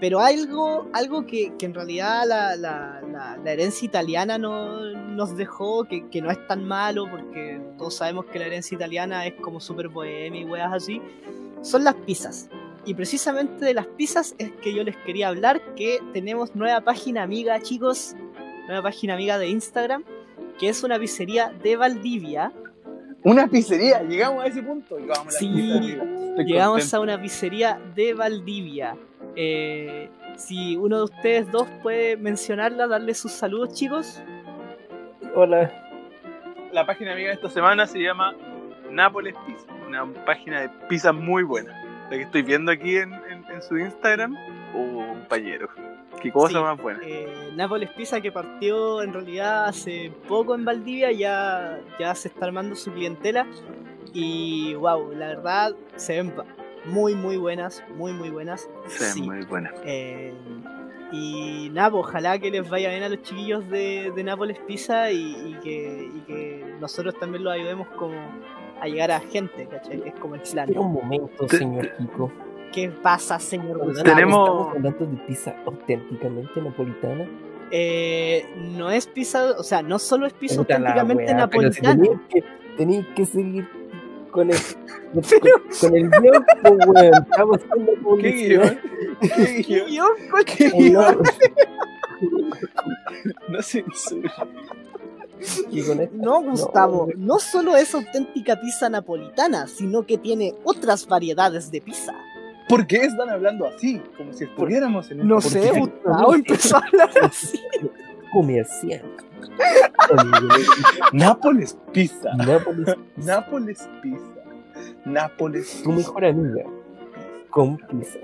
Pero algo, algo que, que en realidad la, herencia italiana no, nos dejó, que, que no es tan malo, porque todos sabemos que la herencia italiana es como súper bohemia y weas así, son las pizzas. Y precisamente de las pizzas es que yo les quería hablar, que tenemos nueva página amiga, chicos, nueva página amiga de Instagram, que es una pizzería de Valdivia. Una pizzería, llegamos a ese punto. Llegamos a Sí, Llegamos contento. a una pizzería de Valdivia. Eh, si uno de ustedes dos puede mencionarla, darle sus saludos, chicos. Hola, La página amiga de esta semana se llama Nápoles Pizza, una página de pizza muy buena. La que estoy viendo aquí en, en- en su Instagram. Oh, compañero. Qué cosa Sí. más buena. Eh, Nápoles Pizza que partió en realidad hace poco en Valdivia, ya, ya se está armando su clientela. Y wow, la verdad se ven muy muy buenas, muy muy buenas. Sí, Sí. muy buena. Eh, y nada, pues, ojalá que les vaya bien a los chiquillos de, de Nápoles Pizza y, y que, y que nosotros también los ayudemos como a llegar a gente, ¿cachai? Es como el plan. espera un momento, señor Kiko. ¿Qué pasa, señor? Tenemos- Estamos hablando de pizza auténticamente napolitana. Eh, no es pizza, o sea, no solo es pizza Puta auténticamente wea, napolitana. tenéis que, tenéis que seguir con el, [laughs] con, con el guion, pues, weón. Estamos haciendo ¿Qué publicidad. guion? ¿Qué ¿Qué [laughs] guion? guion, coche? ¿Qué [laughs] No, guion? No censura. Y con esto- No, Gustavo, no solo es auténtica pizza napolitana, sino que tiene otras variedades de pizza. ¿Por qué están hablando así? Como si estuviéramos en un No ¿Por sé? [laughs] Gustavo empezó a hablar [laughs] así. comercial. Nápoles Pizza. Nápoles, Nápoles Pizza. Nápoles tu mejor amiga. Con pizza.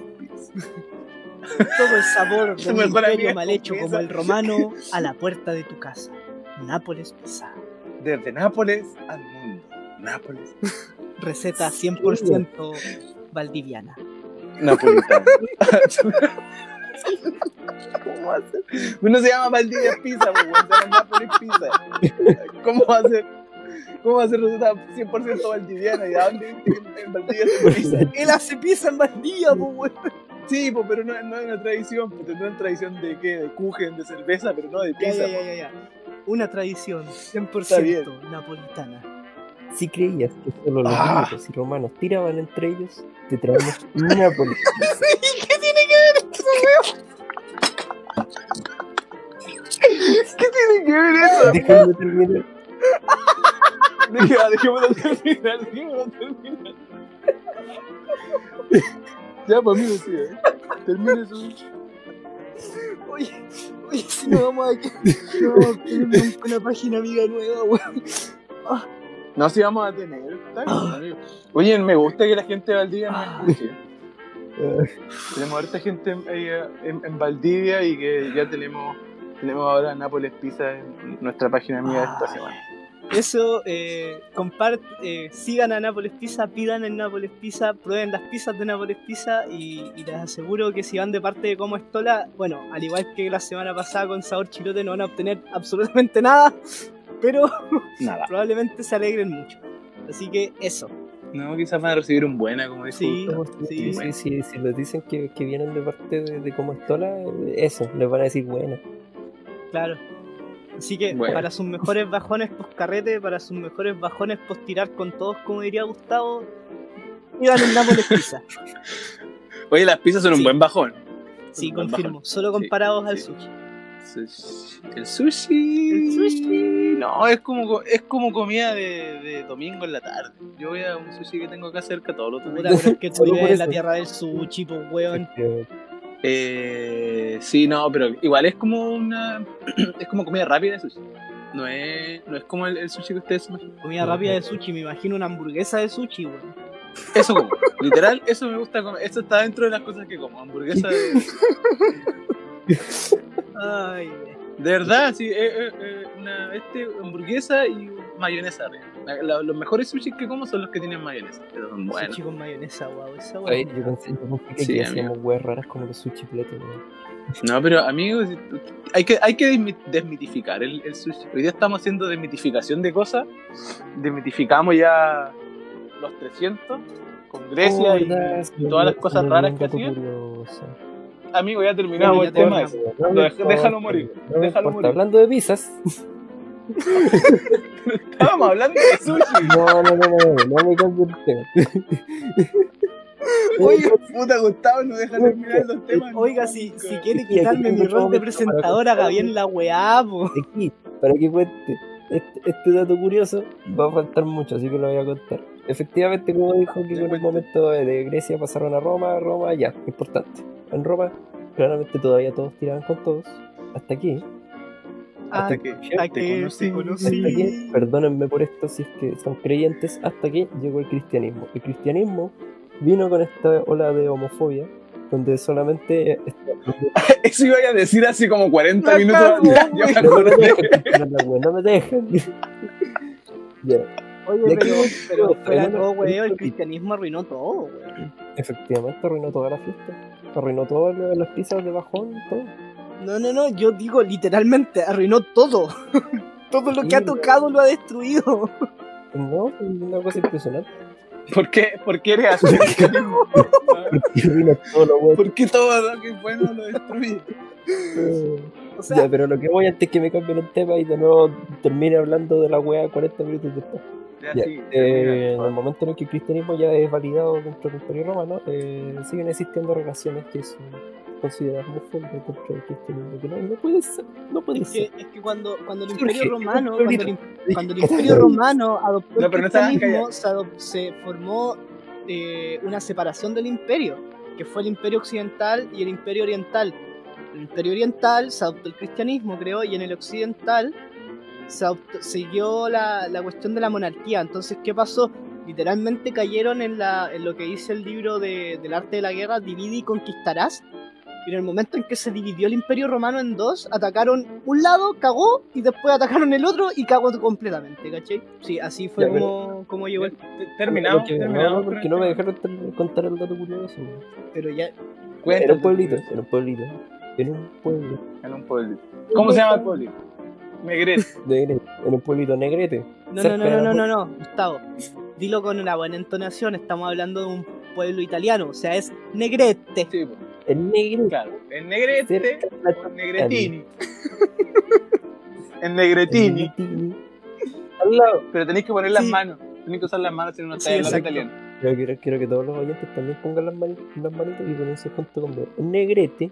Todo el sabor de un imperio mal hecho pizza. como el romano a la puerta de tu casa. Nápoles Pizza. Desde Nápoles al mundo. Nápoles. [laughs] Receta 100% valdiviana. Napolitano. [laughs] ¿Cómo hacer? Uno se llama Valdivia Pizza, se llama Nápoles Pizza. ¿Cómo va a ser? ¿Cómo va a ser receta 100% valdiviana? ¿Y a dónde en Valdivia se pizza? Él hace pizza en Valdivia, pues. Sí, pues, pero no, no es una tradición, pues tendrán tradición de qué, de kuchen, de cerveza, pero no de pizza. ya, ya, ya. Una tradición Está 100% bien. napolitana. Si creías que solo los Ah. griegos y romanos tiraban entre ellos, te traemos [laughs] Nápoles. ¿Qué tiene que ver eso, weón? ¿Qué tiene que ver eso? Déjame terminar. Dejémoslo terminar, dejémoslo terminar. Ya, pues amigo, sí, ¿eh? Termine su... Oye, oye, si no vamos a, no vamos a tener una página amiga nueva, weón. No, sí vamos a tener. Oye, me gusta que la gente de Valdivia Ah. nos escuche. Tenemos harta gente en, eh, en, en Valdivia y que ya tenemos tenemos ahora Nápoles Pizza en nuestra página amiga de esta Ay. semana. Eso, eh, compart- eh, sigan a Nápoles Pizza, pidan en Nápoles Pizza, prueben las pizzas de Nápoles Pizza y, y les aseguro que si van de parte de Como Estola, bueno, al igual que la semana pasada con Sabor Chilote no van a obtener absolutamente nada, pero Nada. probablemente se alegren mucho. Así que eso, No, quizás van a recibir un buena, como dijo Sí. Sí. Sí, si les dicen que, que vienen de parte de, de como estola, eso, les van a decir bueno. claro. Así que Bueno. para sus mejores bajones post carrete, para sus mejores bajones post tirar con todos, como diría Gustavo, pidan en Nápoles Pizza. [laughs] Oye, las pizzas son un buen bajón. Sí, Un buen confirmo, bajón. solo Sí, comparados al sí. sushi. Sushi. El sushi. El sushi. No, es como, co- es como comida de, de domingo en la tarde. Yo voy a un sushi que tengo acá cerca todos los Puta, domingos. pero es que tú [laughs] vives en la tierra del sushi, pues weón. Eh, sí, no, pero igual es como una. [clears throat] es como comida rápida de sushi. No es, no es como el, el sushi que ustedes imaginan. Comida rápida de sushi, me imagino una hamburguesa de sushi, weón. Eso como. Literal, eso me gusta comer. Eso está dentro de las cosas que como. Hamburguesa de. [laughs] Ay. De verdad, sí, eh, eh, eh, una este, hamburguesa y mayonesa arriba. La- la- los mejores sushi que como son los que tienen mayonesa. Esos son buenos. sushi con mayonesa, wow, esa Oye, weón. yo pensé, yo pensé que Sí, hacíamos weas raras como los sushi weón. No, pero amigos, hay que, hay que desmi- desmitificar el, el sushi. Hoy día estamos haciendo desmitificación de cosas. Desmitificamos ya los 300 con Grecia Oh, y todas las cosas raras que hacían. Amigo, ya terminamos Bueno, el tema. déjalo morir, déjalo morir. Hablando de pizzas. Estábamos hablando de sushi. [laughs] No, no, no, no, no, no me cambio el tema. Oye, puta Gustavo, no deja terminar los temas. Oiga, nunca. si, si quiere quitarme mi rol de presentador, haga bien la weá, po. Aquí, para que cuente. Este, este dato curioso va a faltar mucho, así que lo voy a contar. Efectivamente, como dijo que con el momento de Grecia pasaron a Roma, Roma ya, importante. En Roma, claramente todavía todos tiraban con todos. Hasta aquí. Ah, Hasta que Hasta que conocí. conocí. Hasta aquí, perdónenme por esto si es que son creyentes, hasta aquí llegó el cristianismo. El cristianismo vino con esta ola de homofobia, donde solamente... [laughs] Eso iba a decir hace como 40 La minutos. [laughs] No me acordé. [laughs] pero. Oye, Y aquí pero, voy, pero pero fuera todo, weón, el cristianismo arruinó todo, weón. Efectivamente, arruinó toda la fiesta. Arruinó todas las pizzas de bajón, todo. No, no, no, yo digo literalmente, arruinó todo. [laughs] todo lo que ha tocado lo ha destruido. No, es una cosa impresionante. ¿Por qué, ¿Por qué eres así? [laughs] Arruinó todo lo bueno. ¿Por qué todo lo que es bueno lo destruye? O sea, Ya, pero lo que voy antes que me cambien el tema y de nuevo termine hablando de la wea 40 minutos después. Ya, sí, eh, en el momento en el que el cristianismo ya es validado dentro del Imperio Romano, eh, siguen existiendo relaciones que son consideradas homofóbicas dentro del cristianismo. Que no, no puede ser, no puede es ser. que, es que cuando, cuando el imperio romano, cuando el, cuando el imperio [laughs] romano adoptó No, el pero no cristianismo, se, adop- se formó eh, una separación del imperio, que fue el imperio occidental y el imperio oriental. En el imperio oriental se adoptó el cristianismo, creo, y en el occidental se siguió la, la cuestión de la monarquía. Entonces, ¿qué pasó? Literalmente cayeron en, la, en lo que dice el libro de- del arte de la guerra, divide y conquistarás. Y en el momento en que se dividió el imperio romano en dos, atacaron un lado, cagó, y después atacaron el otro y cagó completamente, ¿cachai? Sí, así fue Ya, como, como llegó el... Terminamos, Porque- terminamos. no, porque no me dejaron contar el dato curioso. Pero ya... Era Cuéntate. un pueblito, era un pueblito. Era un pueblo. En un pueblito. ¿Cómo se llama el pueblito? Negrete. de Gre- Era un pueblito negrete. No, no, no, no, no, no, no, Gustavo. Dilo con una buena entonación, estamos hablando de un pueblo italiano, o sea, es Negrete. Sí, pues, El negrete. claro. En Negrete en Negretini. En Negretini. Al lado. Pero tenéis que poner las Sí. manos. Tenéis que usar las manos si no Sí, estáis hablando italiano. Yo quiero, quiero que todos los oyentes también pongan las, mani- las manitas y ponerse junto con El negrete.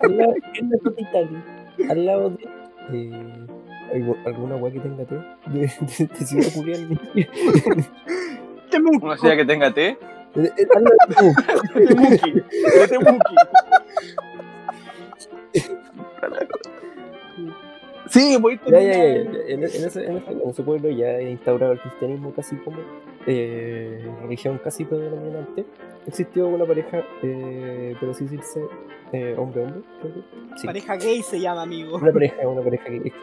Al lado, en. Al lado de. Eh, ¿Alguna weá que tenga té? [laughs] De, de, de Ciudad Julián. [laughs] Una ciudad que tenga té. Eh, eh, Temuki. De Temuki. [laughs] Sí, voy Ya, ya, ya, ya. En, en ese, en, ese, en ese pueblo ya he instaurado el cristianismo casi como eh, religión casi predominante, existió una pareja, eh, por así decirse, eh, hombre-hombre, creo que. Sí. Pareja gay se llama, amigo. Una pareja, una pareja ex-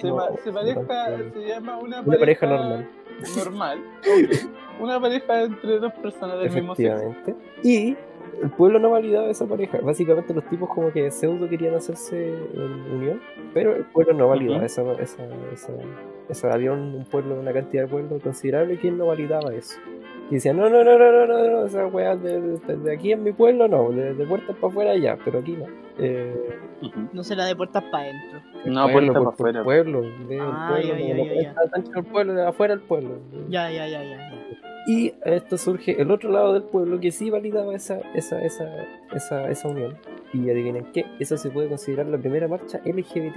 Se, no, se pareja, no, se llama una, Una pareja normal. Normal. ok. [laughs] Una pareja entre dos personas del mismo sexo. Efectivamente. Y el pueblo no validaba esa pareja. Básicamente los tipos como que pseudo querían hacerse en unión, pero el pueblo no validaba esa, esa, esa, esa- Había un, un pueblo, una cantidad de pueblos considerable que no validaba eso. Y decían, no, no, no, no, no, no, no esa weá de, de- de aquí en mi pueblo no, de, de puertas para afuera ya, pero aquí no. Eh, Ujú. No será de puertas para adentro. No, pueblo, puerta por- para afuera. pueblo, de Ah, pueblo, ya, ya, ya, pueblo, de afuera del pueblo. Ya, ya, ya, ya. Y a esto surge el otro lado del pueblo que sí validaba esa, esa, esa, esa, esa unión. Y adivinen qué, eso se puede considerar la primera marcha LGBT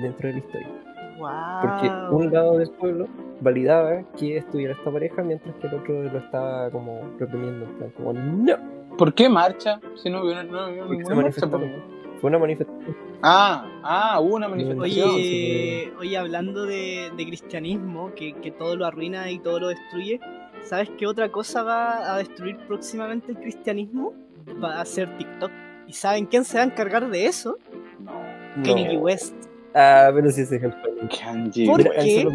dentro de la historia. Porque Wow. un lado del pueblo validaba que estuviera esta pareja, mientras que el otro lo estaba como reprimiendo, como no. ¿Por qué marcha? Si no hubo, no hubo Porque se ninguna marcha. pues. Fue una manifestación. Ah, ah, hubo una manifestación. Oye, oye, hablando de, de cristianismo, que, que todo lo arruina y todo lo destruye, ¿sabes qué otra cosa va a destruir próximamente el cristianismo? Va a ser TikTok. ¿Y saben quién se va a encargar de eso? No. Kanye. West. Ah, pero sí ese es el. Kanji. ¿Por qué?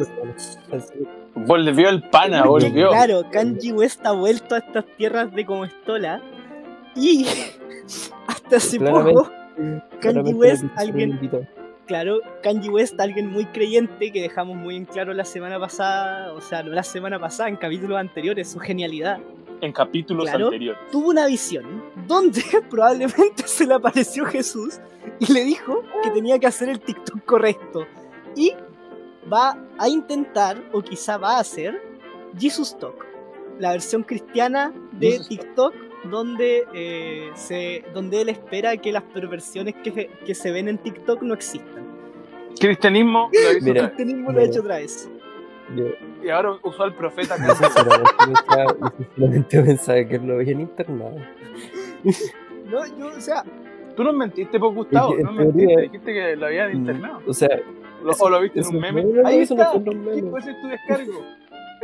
Eso- Volvió el pana, Porque, volvió. Claro, Kanye West ha vuelto a estas tierras de Comestola y [laughs] hasta hace Claramente, poco, claramente West, alguien- se invitó. Claro, Kanye West, alguien muy creyente que dejamos muy en claro la semana pasada, o sea, no la semana pasada, en capítulos anteriores, su genialidad. En capítulos Claro. anteriores. tuvo una visión donde [laughs] probablemente se le apareció Jesús y le dijo que tenía que hacer el TikTok correcto. Y va a intentar, o quizá va a hacer, Jesus Talk, la versión cristiana de Jesus. TikTok, donde, eh, se, donde él espera que las perversiones que, que se ven en TikTok no existan. Cristianismo lo hizo Mira. Cristianismo lo ha hecho otra vez. Yo, Y ahora usó al profeta. pensaba, [laughs] yo sinceramente pensaba que lo habían internado. No, yo, o sea, Tú nos mentiste, pues, Gustavo. Es que, No en mentiste. teoría- Dijiste que lo habían internado. O sea, Lo- o lo viste en un meme. no, no, no, Ahí no está. fue en un meme. Sí, pues, ese es tu descargo.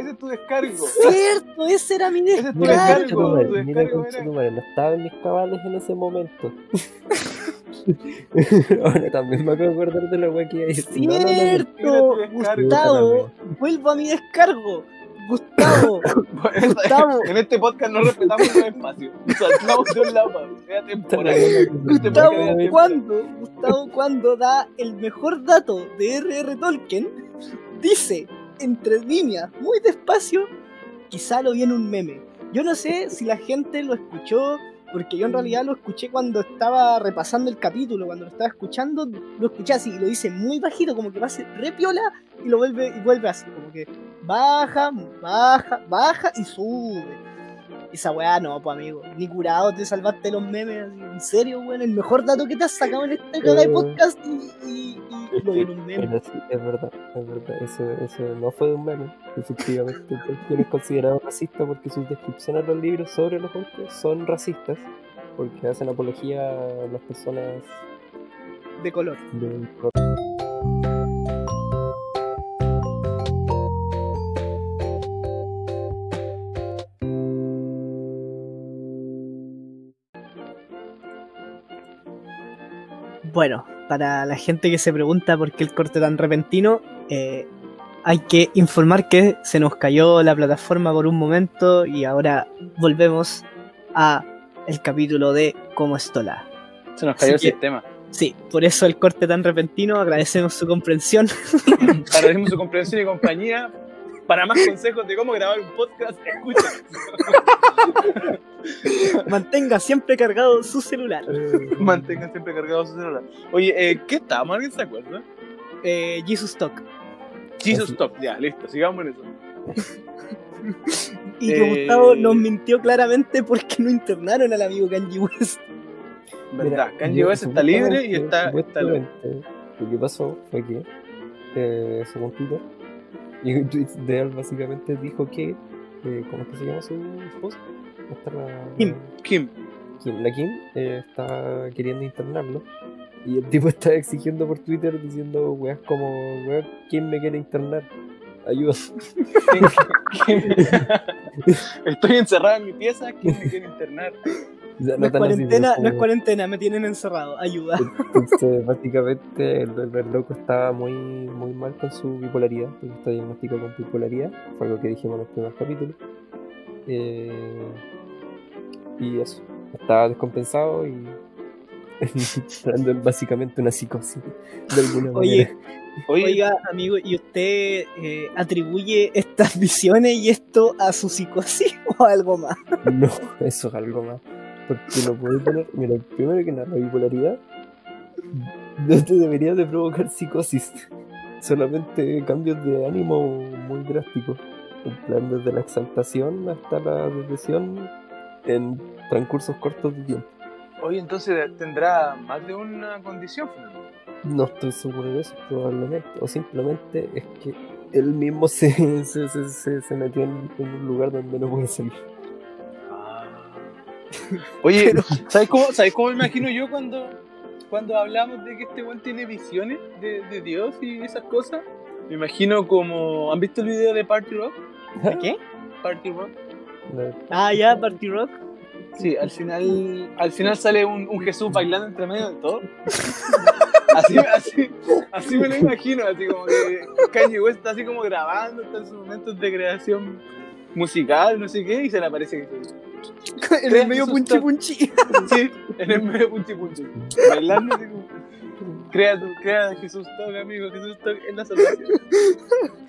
Ese es tu descargo. cierto, ese era mi Ese es tu Mira, descargo. descargo. tu mira, descargo conchetumare, no estaba en mis cabales en ese momento. [laughs] Ahora también me acabo de acordar de la wea que iba a decir. No, no. ¡Cierto! Descargo. Gustavo, vuelvo a mi descargo. Gustavo, [laughs] Gustavo. En este podcast no respetamos los espacios. Saltamos de un lado para. Sea temporal. Gustavo, ¿cuándo? Gustavo, cuando da el mejor dato de R.R. Tolkien, dice, entre líneas, muy despacio, quizá lo vi en un meme. Yo no sé si la gente lo escuchó, porque yo en realidad lo escuché cuando estaba repasando el capítulo, cuando lo estaba escuchando, lo escuché así, y lo dice muy bajito, como que va a ser re piola, y lo vuelve, y vuelve así, como que baja, baja, baja y sube. Esa weá no, pues amigo, ni curado te salvaste de los memes, en serio, weón, el mejor dato que te has sacado en este canal de podcast y, y, y lo vi en un meme. Pero sí, es verdad, es verdad. Eso, eso no fue de un meme. Efectivamente, Tolkien es considerado racista porque sus descripciones de los libros sobre los orcos son racistas. Porque hacen apología a las personas De color. de Bueno, para la gente que se pregunta por qué el corte tan repentino, eh, hay que informar que se nos cayó la plataforma por un momento y ahora volvemos a el capítulo de Cómo Estola. Se nos cayó el que- sistema. Sí, por eso el corte tan repentino, agradecemos su comprensión. [laughs] Agradecemos su comprensión y compañía. Para más consejos de cómo grabar un podcast, escucha. [laughs] Mantenga siempre cargado su celular. Mantengan siempre cargado su celular. Oye, eh, ¿qué estábamos? ¿Alguien se acuerda? Eh, Jesus Talk. Jesus. Stop, ya, listo, sigamos en eso. [laughs] Y que Eh, Gustavo nos mintió claramente porque no internaron al amigo Kanye West. ¿Verdad? Mira, yo West está libre y está, Lo que pasó fue que, eh, según Twitter, [laughs] y en tweets de él básicamente dijo que, eh, ¿cómo es que se llama su esposa? La- Kim. Kim. Kim, la Kim eh, está queriendo internarlo. Y el tipo [laughs] está exigiendo por Twitter diciendo, weas como, weón, ¿quién me quiere internar? Ayuda. [laughs] Estoy encerrado en mi pieza, ¿quién me quiere internar? No es cuarentena, no es cuarentena, me tienen encerrado. Ayuda. Entonces, básicamente, el, el, el loco estaba muy, muy mal con su bipolaridad, porque está diagnosticado con bipolaridad, fue algo que dijimos en los primeros capítulos. Eh, y eso, estaba descompensado y [laughs] básicamente una psicosis de alguna Oye, manera. Oye, Oiga, amigo, ¿y usted eh, atribuye estas visiones y esto a su psicosis [laughs] o a algo más? No, eso es algo más. Porque no puede tener. Mira, primero que nada, la bipolaridad no te debería de provocar psicosis. Solamente cambios de ánimo muy drásticos. En plan, desde la exaltación hasta la depresión en transcursos cortos de tiempo. oye, entonces tendrá más de una condición, Fernando. No estoy seguro de eso, probablemente. O simplemente es que él mismo [laughs] se, se, se, se- se metió en, en un lugar donde no puede salir. Oye, ¿sabes cómo, ¿sabes cómo me imagino yo cuando, cuando hablamos de que este weón tiene visiones de, de Dios y esas cosas? Me imagino como. ¿Han visto el video de Party Rock? ¿De qué? Party Rock. No, Ah, ya, Party Rock. Sí, al final, al final sale un, un Jesús bailando entre medio de todo. [laughs] Así, así, así me lo imagino, así como que Kanye West está así como grabando, está en sus momentos de creación musical, no sé qué, y se le aparece Jesús. [laughs] En el medio punchi punchi. Sí, en el medio punchi punchi. Bailando. Crea, crea Jesús toque, amigo, Jesús toque en la salvación.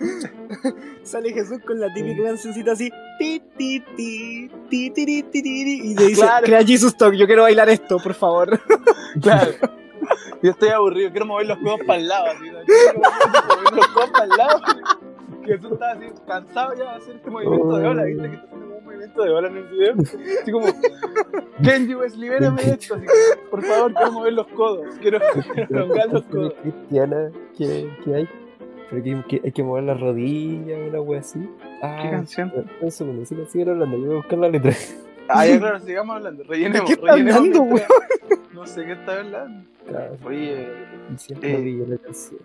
[laughs] Sale Jesús con la típica cancioncita así. Ti, ti, ti, ti, ti, ti, ti, ti, y le dice, Claro. crea Jesus Talk, yo quiero bailar esto, por favor. [laughs] Claro. Yo estoy aburrido, quiero mover los codos para el lado, así, ¿no? Quiero mover los codos para el lado. Jesús está así, cansado ya de hacer este movimiento de ola, ¿viste? Que movimiento de ola en el video. Así como, [laughs] Kenji West, libérame de esto. Así, como, por favor, quiero mover los codos, quiero, [laughs] [laughs] quiero elongar los codos. cristiana que, que hay. Pero que, que hay que mover las rodillas, una wea así. Ah, ¿Qué canción? Un segundo, sigan, sigan hablando, yo voy a buscar la letra. Ah, ya claro, sigamos hablando, rellenemos. ¿De qué está rellenemos hablando, mientras- No sé qué está hablando. Claro, Oye, eh. brilla la canción.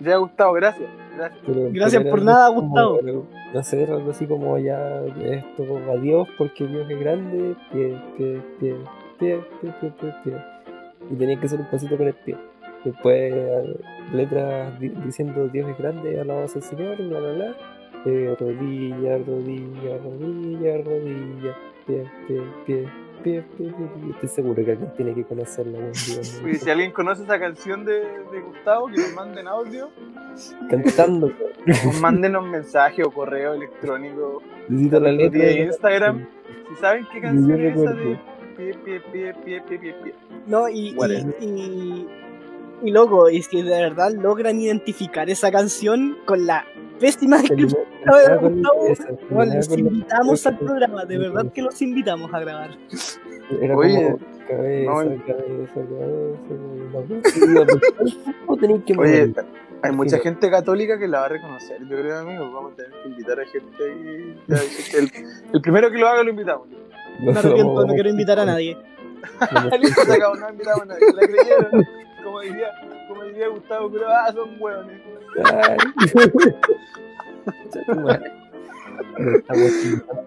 Ya, Gustavo, gracias. Gracias, pero, gracias pero por nada, como, Gustavo. Pero, no sé, algo así como ya esto, a Dios, porque Dios es grande. Pie, pie, pie, pie, pie, pie, pie, pie. Y tenía que hacer un pasito con el pie. Después, letras di diciendo Dios es grande, alabado sea el Señor, bla, bla, bla. Eh, rodilla, rodilla, rodilla, rodilla, pie, pie, pie pie, pie, pie, pie. Estoy seguro que alguien tiene que conocerla. [laughs] si alguien conoce esa canción de, de Gustavo, que nos manden audio, Cantando, nos manden un mensaje o correo electrónico necesito la letra. de Instagram. Si saben qué canción es esa de pie, pie, pie, pie, pie, pie, pie. No, y, y, y, y loco, y si de verdad logran identificar esa canción con la pésima descripción Gustavo, bueno, los invitamos al programa, de verdad que los invitamos a grabar. Era Oye, como cabeza, no, cabeza, cabeza, cabeza. ¿Cómo tenéis que Oye, hay mucha Sí. gente católica que la va a reconocer, yo creo, amigo. Vamos a tener que invitar a gente y [laughs] el, el primero que lo haga lo invitamos. Me arrepiento, no quiero invitar a nadie. [laughs] Listo, se acabó, no invitamos a nadie. La creyeron, como diría, como diría Gustavo, pero ah, son hueones. [laughs]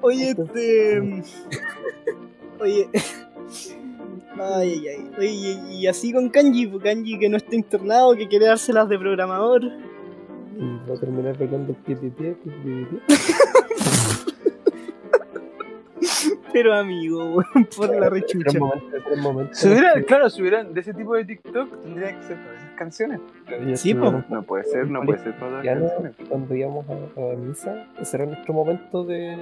Oye, este. Oye. Ay, ay, ay. Oye, y- y así con Kanji, pues, Kanji que no está internado, que quiere dárselas de programador. Va a terminar pegando pie. Pero amigo, weón, por la Tres rechucha. momentos, tres momentos. Si claro, si hubieran de ese tipo de TikTok, tendría que ser canciones. Sí, estuvieron No puede ser, no puede ser todas las Ya no, canciones. cuando íbamos a, a misa, ese era nuestro momento de.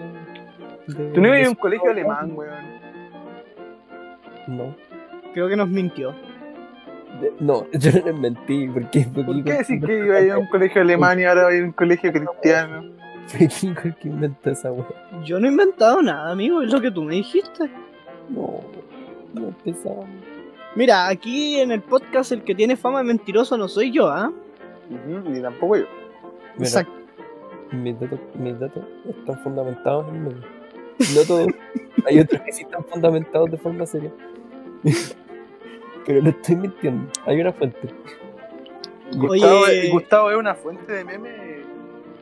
de- Tú no ibas de- a un colegio alemán, weón. No. Creo que nos mintió. De- no, [laughs] yo no les mentí. Porque fue ¿Por qué decir que iba a ir a un colegio alemán y ahora va a ir a un colegio cristiano? Que inventó esa wea. Yo no he inventado nada, amigo, es lo que tú me dijiste. No, no empezamos. Mira, aquí en el podcast el que tiene fama de mentiroso no soy yo, ¿ah? Ujú, Ni tampoco yo. Mira, Exacto. mis datos, mis datos están fundamentados en medio. No todos. [laughs] Hay otros que sí están fundamentados de forma seria. [laughs] Pero no estoy mintiendo. Hay una fuente. Gustavo, Oye. Gustavo es una fuente de memes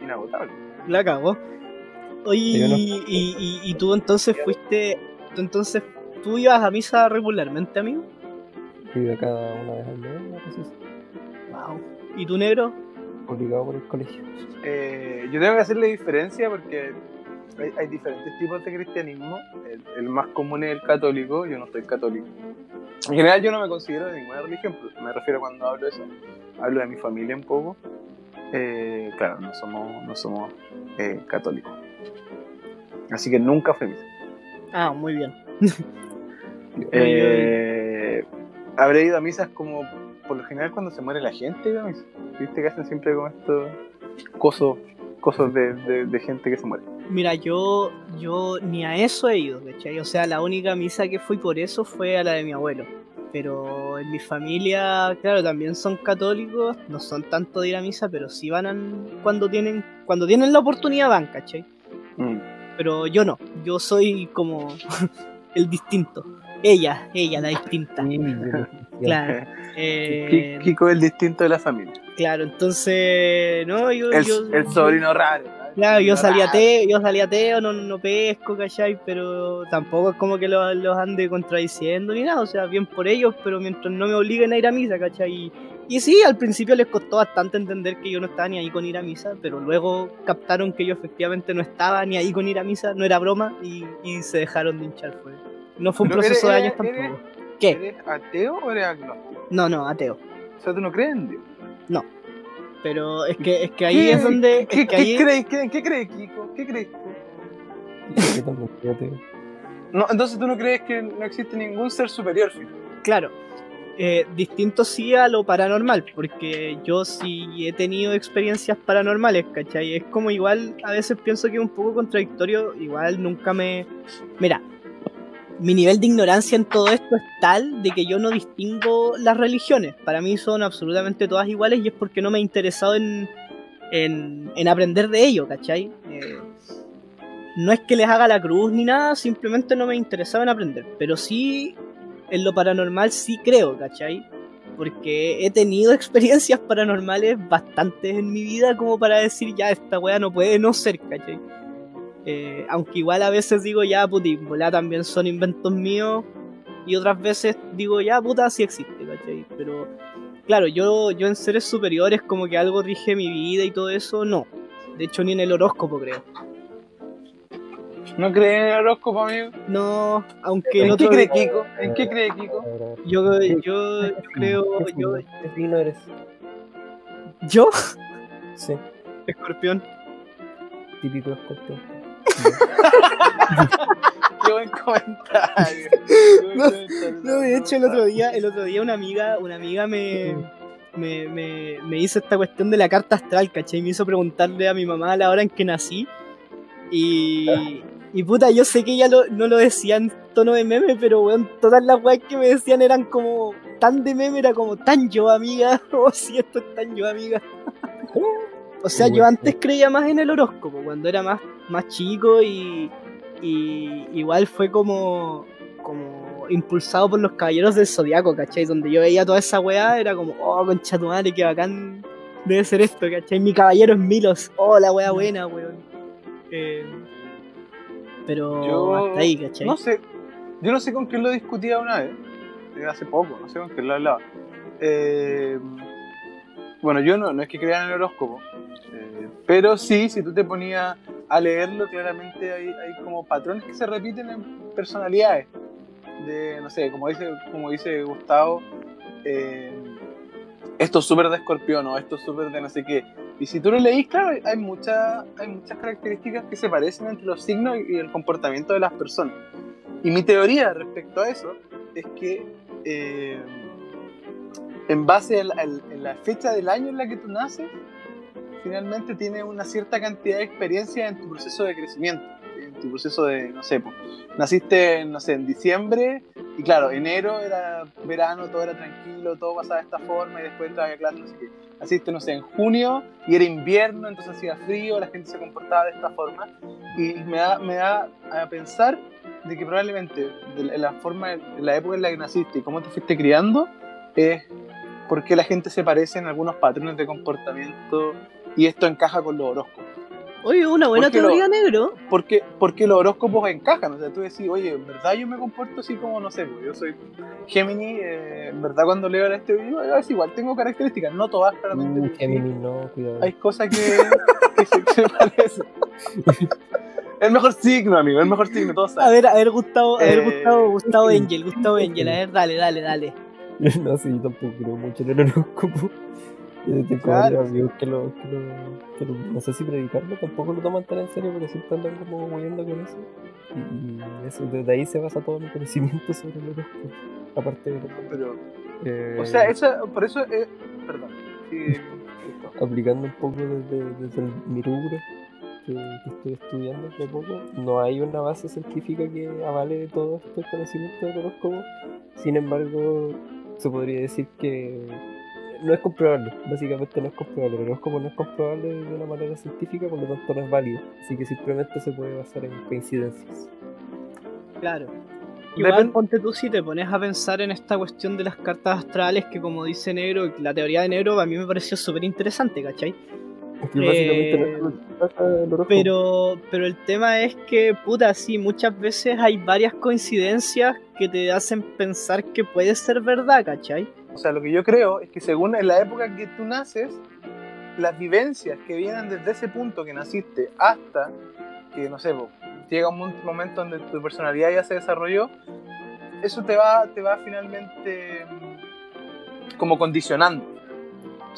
inagotable. La cagó. Oye, y, y- y tú entonces fuiste. tú entonces, ¿tú ibas a misa regularmente, amigo? Cada una vez al mes, una cosa así, Wow. ¿Y tú, negro? obligado por el colegio. Eh, yo tengo que hacerle diferencia porque hay, hay diferentes tipos de cristianismo. El, el más común es el católico, yo no soy católico. En general yo no me considero de ninguna religión, pero me refiero cuando hablo de eso, hablo de mi familia un poco. Eh, claro, no somos, no somos eh, católicos. Así que nunca misa. Ah, muy bien. Eh, habré ido a misas como por lo general cuando se muere la gente, iba a misa. Viste que hacen siempre como estos cosos, cosos de, de- de gente que se muere. Mira, yo, yo ni a eso he ido, ¿cachai? O sea, la única misa que fui por eso fue a la de mi abuelo. Pero en mi familia, claro, también son católicos, no son tanto de ir a misa, pero sí van a- cuando tienen, cuando tienen la oportunidad van, ¿cachai? Mm. Pero yo no, yo soy como [laughs] el distinto. Ella, ella, la distinta. [laughs] Claro. Eh, Ki- Kiko es el distinto de la familia. claro, entonces, no, yo, El, yo- el sobrino raro. ¿no? Claro, yo salí ateo, yo salí ateo, no, no pesco, ¿cachai? Pero tampoco es como que los, los ande contradiciendo ni nada, o sea, bien por ellos, pero mientras no me obliguen a ir a misa, ¿cachai? Y, y sí, al principio les costó bastante entender que yo no estaba ni ahí con ir a misa, pero luego captaron que yo efectivamente no estaba ni ahí con ir a misa, no era broma, y, y se dejaron de hinchar, fue. No fue un Pero proceso de años eres- tampoco. ¿Qué? ¿Eres ateo o eres agnóstico? No, no, ateo. O sea, tú no crees en Dios. Pero es que, es que ahí ¿Qué- es donde... ¿Qué, es que qué ahí- crees? ¿Qué, qué crees, Kiko? ¿Qué crees tú? Yo también soy ateo. No, entonces tú no crees que no existe ningún ser superior, Fito? Claro, eh, distinto sí a lo paranormal, porque yo sí he tenido experiencias paranormales, ¿cachai? Es como igual, a veces pienso que es un poco contradictorio, igual nunca me... Mira, mi nivel de ignorancia en todo esto es tal de que yo no distingo las religiones, para mí son absolutamente todas iguales y es porque no me he interesado en, en, en aprender de ello, ¿cachai? Eh, no es que les haga la cruz ni nada, simplemente no me interesaba en aprender, pero sí en lo paranormal sí creo, ¿cachai? Porque he tenido [laughs] experiencias paranormales bastantes en mi vida como para decir, ya, esta wea no puede no ser, ¿cachai? Eh, aunque igual a veces digo, ya, puti, volá, también son inventos míos. Y otras veces digo, ya, puta, sí existe, ¿cachai? Pero, claro, yo, yo en seres superiores como que algo rige mi vida y todo eso, no. De hecho, ni en el horóscopo creo. ¿No crees en el horóscopo, amigo? No, aunque el ¿En qué cree Kiko? ¿En qué cree Kiko? Yo, ¿Qué- yo, yo qué creo, yo? ¿Qué signo eres? yo, Sí, escorpión. típico escorpión. [laughs] Qué buen comentario. Qué buen No, comentario. No, de hecho el otro día, el otro día una amiga, una amiga me, me, me, me hizo esta cuestión de la carta astral, ¿cachai? Me hizo preguntarle a mi mamá a la hora en que nací. Y, y puta, yo sé que ella lo- no lo decía en tono de meme, pero weón, todas las weas que me decían eran como tan de meme, era como tan yo amiga, [laughs] o si esto es tan yo amiga. O sea, yo antes creía más en el horóscopo, cuando era más, más chico y, y igual fue como, como impulsado por los caballeros del zodiaco, ¿cachai? Donde yo veía toda esa weá, era como, oh, concha tu madre, qué bacán debe ser esto, ¿cachai? Mi caballero es Milos, oh, la weá buena, weón. Eh, pero Yo hasta ahí, ¿cachai? No sé. Yo no sé con quién lo discutía una vez. eh, Hace poco, no sé con quién lo hablaba. Eh, bueno, yo no, no es que crea en el horóscopo. eh, pero sí, si tú te ponías a leerlo, claramente hay, como patrones que se repiten en personalidades. De, no sé, como dice, como dice Gustavo, eh, esto es súper de escorpión o esto es súper de no sé qué. Y si tú lo leís, claro, hay, muchas hay muchas características que se parecen entre los signos y el comportamiento de las personas. Y mi teoría respecto a eso es que eh, en base a la, en la fecha del año en la que tú naces, finalmente tienes una cierta cantidad de experiencia en tu proceso de crecimiento, en tu proceso de, no sé, pues, naciste, no sé, en diciembre y claro, enero era verano, todo era tranquilo, todo pasaba de esta forma y después entraba a clase, no sé qué. Naciste, no sé, en junio y era invierno, entonces hacía frío, la gente se comportaba de esta forma y me da, me da a pensar de que probablemente de la- forma, de la época en la que naciste y cómo te fuiste criando es porque la gente se parece en algunos patrones de comportamiento y esto encaja con los horóscopos. Oye, una buena Porque lo- teoría negro. Porque, porque los horóscopos encajan, o sea, tú decís, oye, en verdad yo me comporto así como, no sé, pues, yo soy Gemini, eh, en verdad cuando leo este video, es igual, tengo características, no todas claramente, sí, Gemini, no, cuidado. hay cosas que, que se, se parecen. El mejor signo, amigo, el mejor signo, todos A saben. ver, a ver, Gustavo, a ver, Eh, Gustavo, Gustavo [laughs] Angel, Gustavo Angel, a ver, dale, dale, dale. [laughs] No sé, yo tampoco creo mucho en el horóscopo. Yo tengo Claro. varios amigos que lo, que lo, que lo- no sé si predicarlo, tampoco lo toman tan en serio, pero siempre andan como moviendo con eso. Y eso, desde ahí se basa todo mi conocimiento sobre el horóscopo. Aparte de Pero, eh, o sea, esa, por eso, eh, perdón, sí, [laughs] aplicando un poco desde, desde el- mi rubro que, que estoy estudiando de poco, no hay una base científica que avale todo este conocimiento del horóscopo. Sin embargo, se podría decir que no es comprobable, básicamente no es comprobable. El horóscopo no es comprobable de una manera científica, por lo tanto no es válido. Así que simplemente se puede basar en coincidencias. Claro. Igual Depen- ponte tú si te pones a pensar en esta cuestión de las cartas astrales que como dice Negro, la teoría de Negro a mí me pareció súper interesante, ¿cachai? Es que básicamente Eh, no. Pero, pero el tema es que, puta, sí, muchas veces hay varias coincidencias que te hacen pensar que puede ser verdad, ¿cachai? O sea, lo que yo creo es que según en la época que tú naces, las vivencias que vienen desde ese punto que naciste hasta que, no sé, llega un momento donde tu personalidad ya se desarrolló, eso te va, te va finalmente mm, como condicionando.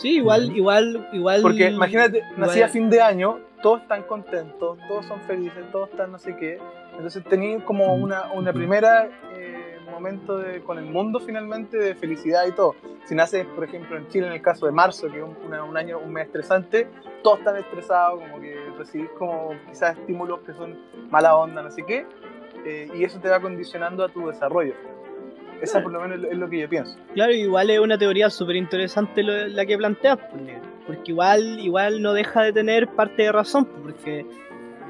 Sí, igual, igual, igual. Porque imagínate, nací a fin de año, todos están contentos, todos son felices, todos están no sé qué. Entonces tenía como una, una primera eh, momento de, con el mundo finalmente de felicidad y todo. Si naces, por ejemplo, en Chile, en el caso de marzo, que es un, una- un año, un mes estresante, todos están estresados, como que recibís como quizás estímulos que son mala onda, no sé qué, eh, y eso te va condicionando a tu desarrollo. Esa por lo menos es lo que yo pienso. Claro, igual es una teoría súper interesante la que planteas, porque igual, igual no deja de tener parte de razón, porque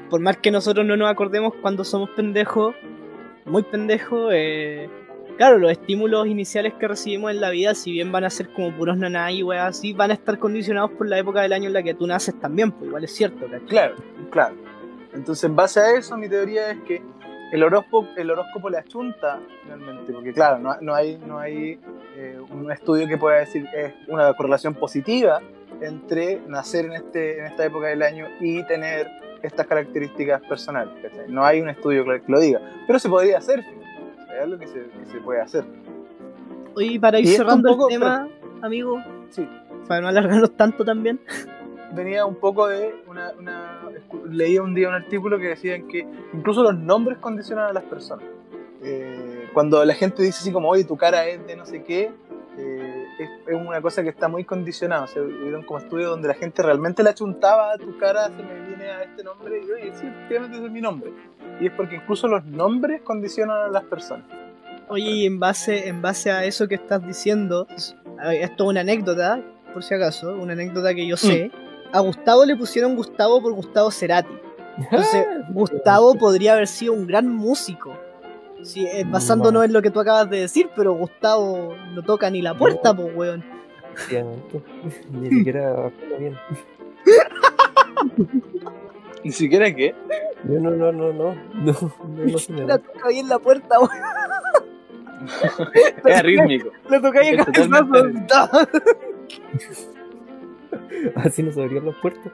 por más que nosotros no nos acordemos cuando somos pendejos, muy pendejos, eh, claro, los estímulos iniciales que recibimos en la vida, si bien van a ser como puros naná y weas así, van a estar condicionados por la época del año en la que tú naces también, pues igual es cierto, ¿cachai? Claro, claro. Entonces, en base a eso, mi teoría es que el horóscopo, el horóscopo le achunta finalmente, porque claro, no, no hay, no hay eh, un estudio que pueda decir es una correlación positiva entre nacer en, este, en esta época del año y tener estas características personales. ¿cachai? No hay un estudio que lo diga, pero se podría hacer, sea, es algo que se, que se puede hacer. Oye, para ir Y cerrando el tema, amigo, Sí, para no alargarnos tanto también, venía un poco de una, una- leía un día un artículo que decían que incluso los nombres condicionan a las personas. Eh, cuando la gente dice así como, oye, tu cara es de no sé qué, eh, es, es una cosa que está muy condicionada. O sea, hubieron como estudios donde la gente realmente le achuntaba a tu cara, se me viene a este nombre, y oye, sí, efectivamente ese es mi nombre. Y es porque incluso los nombres condicionan a las personas. Oye, y en base, en base a eso que estás diciendo, esto es una anécdota, por si acaso, una anécdota que yo sé. A Gustavo le pusieron Gustavo por Gustavo Cerati. Entonces, [laughs] Gustavo podría haber sido un gran músico. Sí, eh, basándonos en lo que tú acabas de decir, pero Gustavo no toca ni la puerta, pues, weón. Efectivamente. [laughs] Ni siquiera bien. [laughs] Ni siquiera que. Yo no, no, no, no. No, no, no se me da. toca bien la puerta, weón. Es rítmico. Le toca bien cabezazo. [laughs] Así no se abrían las puertas.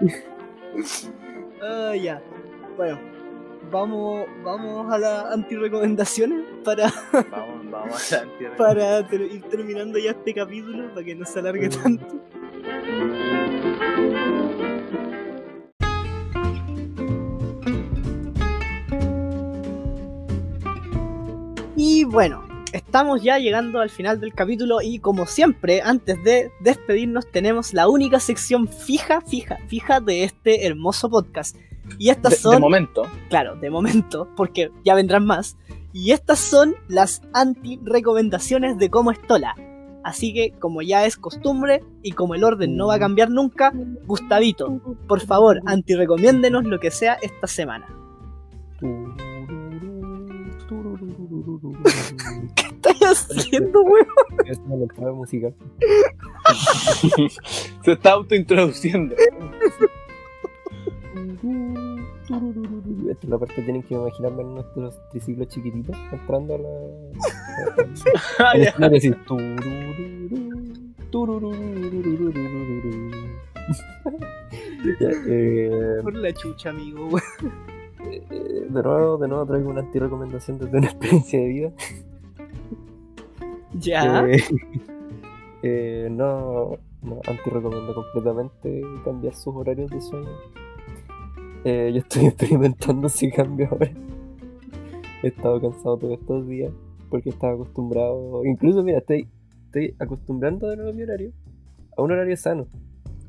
[laughs] Ah, ya. Bueno, vamos, vamos a las antirecomendaciones para, Vamos, vamos adelante. [laughs] para ter- ir terminando ya este capítulo, para que no se alargue Mm. tanto. Y bueno, estamos ya llegando al final del capítulo y como siempre, antes de despedirnos tenemos la única sección fija, fija, fija de este hermoso podcast. Y estas De, son de momento. claro, de momento, porque ya vendrán más. Y estas son las anti-recomendaciones de cómo estola. Así que, como ya es costumbre y como el orden no va a cambiar nunca, Gustavito, por favor, anti-recomiéndenos lo que sea esta semana. [laughs] ¿Qué estás haciendo, weón? Es una lectura musical. Se está autointroduciendo. La parte tienen que imaginarme en nuestros triciclos chiquititos entrando a la. [laughs] Ah, la, sí. [laughs] Eh, Por la chucha, amigo, weón eh, de nuevo, de nuevo traigo una antirecomendación desde una [laughs] experiencia de vida. Ya. Eh, [laughs] eh, no, no, anti-recomiendo completamente cambiar sus horarios de sueño. Eh, yo estoy [laughs] experimentando ese cambio ahora. He estado cansado todos estos días porque estaba acostumbrado. Incluso, mira, estoy, estoy acostumbrando de nuevo mi horario a un horario sano.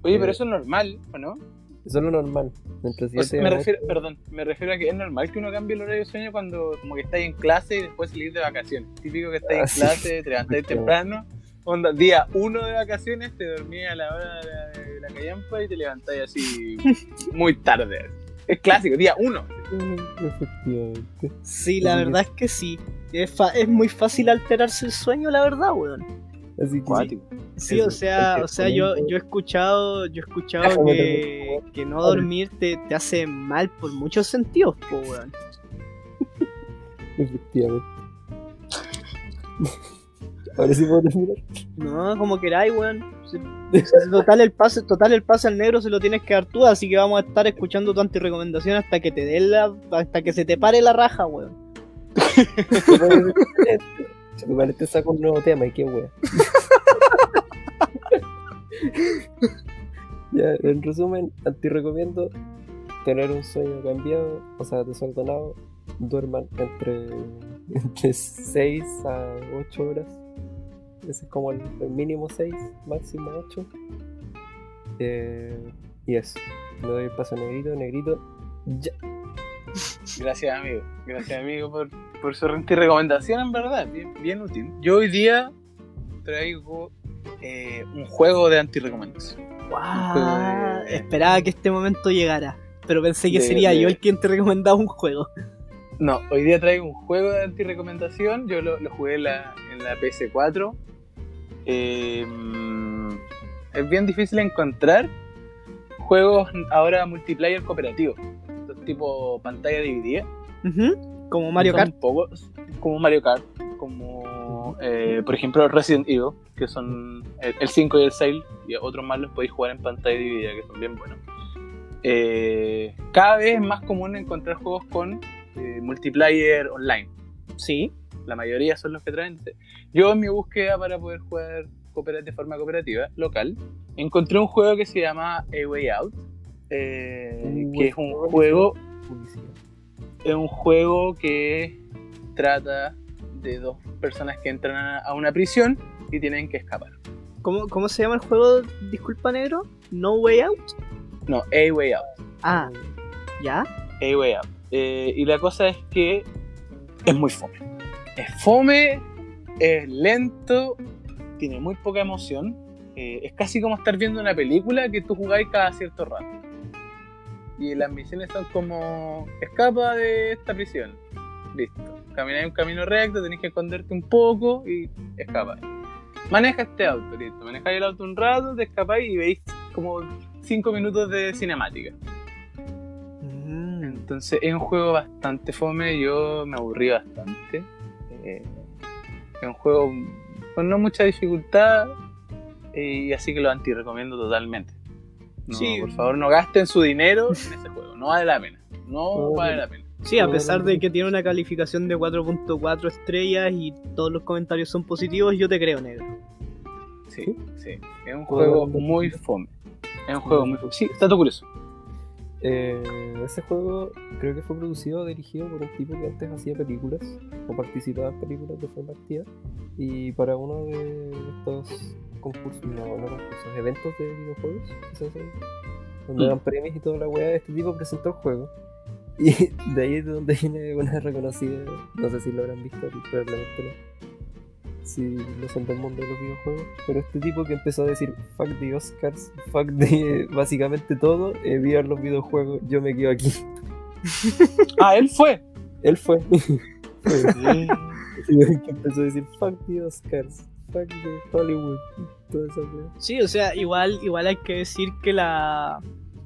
Oye, Eh, pero eso es normal, ¿o no? Eso es lo normal. O sea, me perdón, me refiero a que es normal que uno cambie el horario de sueño cuando como que estáis en clase y después salís de vacaciones. Típico que estáis Ah, en sí. clase, te levantáis temprano, onda, día uno de vacaciones, te dormís a la hora de la, de la callampa y te levantáis así [laughs] muy tarde. Es clásico, día uno. [laughs] Efectivamente. Sí, la verdad es que sí. Es, fa- es muy fácil alterarse el sueño, la verdad, weón. Así que Cuático. Sí, o sea, o sea, yo, yo he escuchado, yo he escuchado que, que no dormir te, te hace mal por muchos sentidos, po, weón. efectivamente. Ahora sí puedo terminar. No, como queráis, weón. Total el pase, total el pase al negro se lo tienes que dar tú, así que vamos a estar escuchando tu antirecomendación hasta que te dé la, hasta que se te pare la raja, weón. [laughs] Se tu te saca un nuevo tema y qué wea. [laughs] ya, en resumen, anti recomiendo tener un sueño cambiado, o sea, desordenado. Duerman entre, [laughs] entre 6 a 8 horas. Ese es como el, el mínimo 6, máximo 8. Eh, y eso. Le doy el paso a negrito, negrito. Ya. Gracias, amigo. Gracias, amigo, por, por su recomendación, en verdad. Bien, bien útil. Yo hoy día traigo eh, un juego de anti-recomendación. Eh, Esperaba que este momento llegara, pero pensé que de- sería de- yo el quien te recomendaba un juego. [laughs] No, hoy día traigo un juego de anti-recomendación. Yo lo, lo jugué en la, en la PS4. Eh, mm, es bien difícil encontrar juegos ahora multiplayer cooperativo. Tipo pantalla dividida. Ujú, Como Mario Kart. pocos, como Mario Kart, como eh, por ejemplo Resident Evil, que son el, el 5 y el 6, y otros más los podéis jugar en pantalla dividida, que son bien buenos. Eh, cada vez es más común encontrar juegos con eh, multiplayer online. Sí. La mayoría son los que traen. Yo en mi búsqueda para poder jugar de forma cooperativa, local, encontré un juego que se llama A Way Out, eh, que es un juego. Es un juego que trata de dos personas que entran a, una prisión y tienen que escapar. ¿Cómo, ¿Cómo se llama el juego? Disculpa, negro. No Way Out. No, A Way Out. Ah, ¿ya? A Way Out. Eh, y la cosa es que es muy fome. Es fome, es lento, tiene muy poca emoción. eh, es casi como estar viendo una película que tú jugáis cada cierto rato. Y las misiones son como: escapa de esta prisión. Listo. Camináis un camino recto, tenéis que esconderte un poco y escapáis. Maneja este auto, listo. Manejáis el auto un rato, te escapáis y veis como 5 minutos de cinemática. Mm, Entonces es un juego bastante fome, yo me aburrí bastante. Eh, es un juego con no mucha dificultad y así que lo anti recomiendo totalmente. No, Sí. Por favor, no gasten su dinero en ese juego, no vale la pena. No No, vale la pena. Sí, a pesar de que tiene una calificación de 4.4 estrellas y todos los comentarios son positivos, yo te creo, negro. Sí, sí. Es un ¿Puedo juego muy fome. Es un juego muy fome. Sí, dato curioso. Eh, ese juego creo que fue producido o dirigido por un tipo que antes hacía películas o participaba en películas de forma activa y para uno de estos concursos, no, no concursos, eventos de videojuegos hacen, donde Mm. dan premios y toda la weá, este tipo presentó el juego [laughs] y de ahí es de donde viene una reconocida, no sé si lo habrán visto, probablemente no. Si no son del mundo de los videojuegos, pero este tipo que empezó a decir fuck the Oscars, fuck de [laughs] básicamente todo, eh, viva los videojuegos, yo me quedo aquí. [laughs] Ah, él fue. Él fue. Fue. Y que empezó a decir fuck the Oscars, Hollywood, toda esa wea. Sí, o sea, igual, igual hay que decir que la,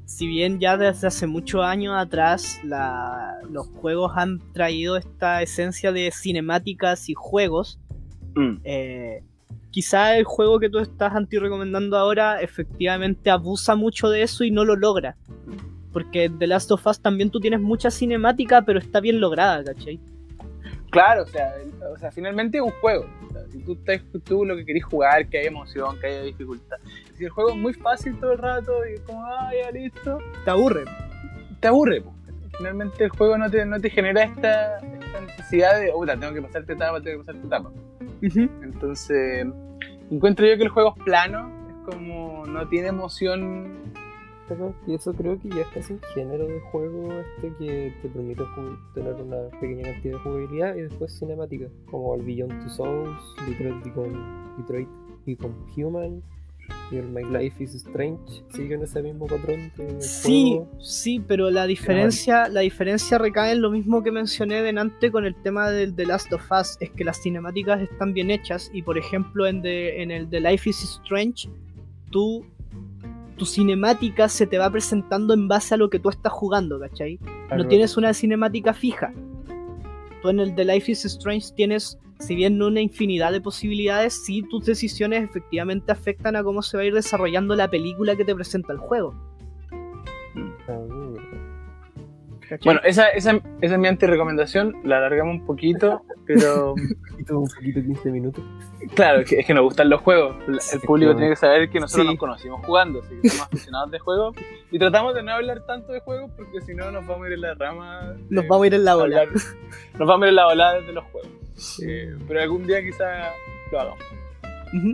si bien ya desde hace muchos años atrás la- los juegos han traído esta esencia de cinemáticas y juegos, Mm. eh, quizá el juego que tú estás anti-recomendando ahora efectivamente abusa mucho de eso y no lo logra. Porque en The Last of Us también tú tienes mucha cinemática, pero está bien lograda, ¿cachai? Claro, o sea, el- o sea, finalmente es un juego. O sea, si tú, estás- tú lo que querés jugar, que haya emoción, que haya dificultad. Si el juego es muy fácil todo el rato y es como, ah, ya listo, Te aburre. te aburre. po. Finalmente el juego no te, no te genera esta, esta necesidad de, oh, tengo que pasar esta etapa, tengo que pasar esta etapa. Ujú. Entonces, encuentro yo que el juego es plano, es como, no tiene emoción. Pero- Y eso creo que ya es casi un género de juego este que te permite tener una pequeña cantidad de jugabilidad y después cinemática, como el Beyond Two Souls, Detroit Become, Detroit Become Human y el My Life is Strange siguen ese mismo patrón de Sí, juego. sí, pero la diferencia, la diferencia recae en lo mismo que mencioné delante con el tema del The Last of Us, es que las cinemáticas están bien hechas y por ejemplo en, The- en el The Life is Strange, tú, tu cinemática se te va presentando en base a lo que tú estás jugando, ¿cachai? No tienes una cinemática fija. Tú en el The Life is Strange tienes, si bien no una infinidad de posibilidades, sí tus decisiones efectivamente afectan a cómo se va a ir desarrollando la película que te presenta el juego. Mm. ¿Cachai? Bueno, esa, esa, esa es mi anti-recomendación, la alargamos un poquito, pero [laughs] un poquito 15 minutos. claro, es que, es que nos gustan los juegos. El Sí, público claro. tiene que saber que nosotros Sí. nos conocimos jugando, así que somos aficionados de juegos. Y tratamos de no hablar tanto de juegos porque si no nos vamos a ir en la rama. de Nos vamos a ir en la ola. nos vamos a ir en la ola de los juegos. Eh, pero algún día quizá lo hagamos.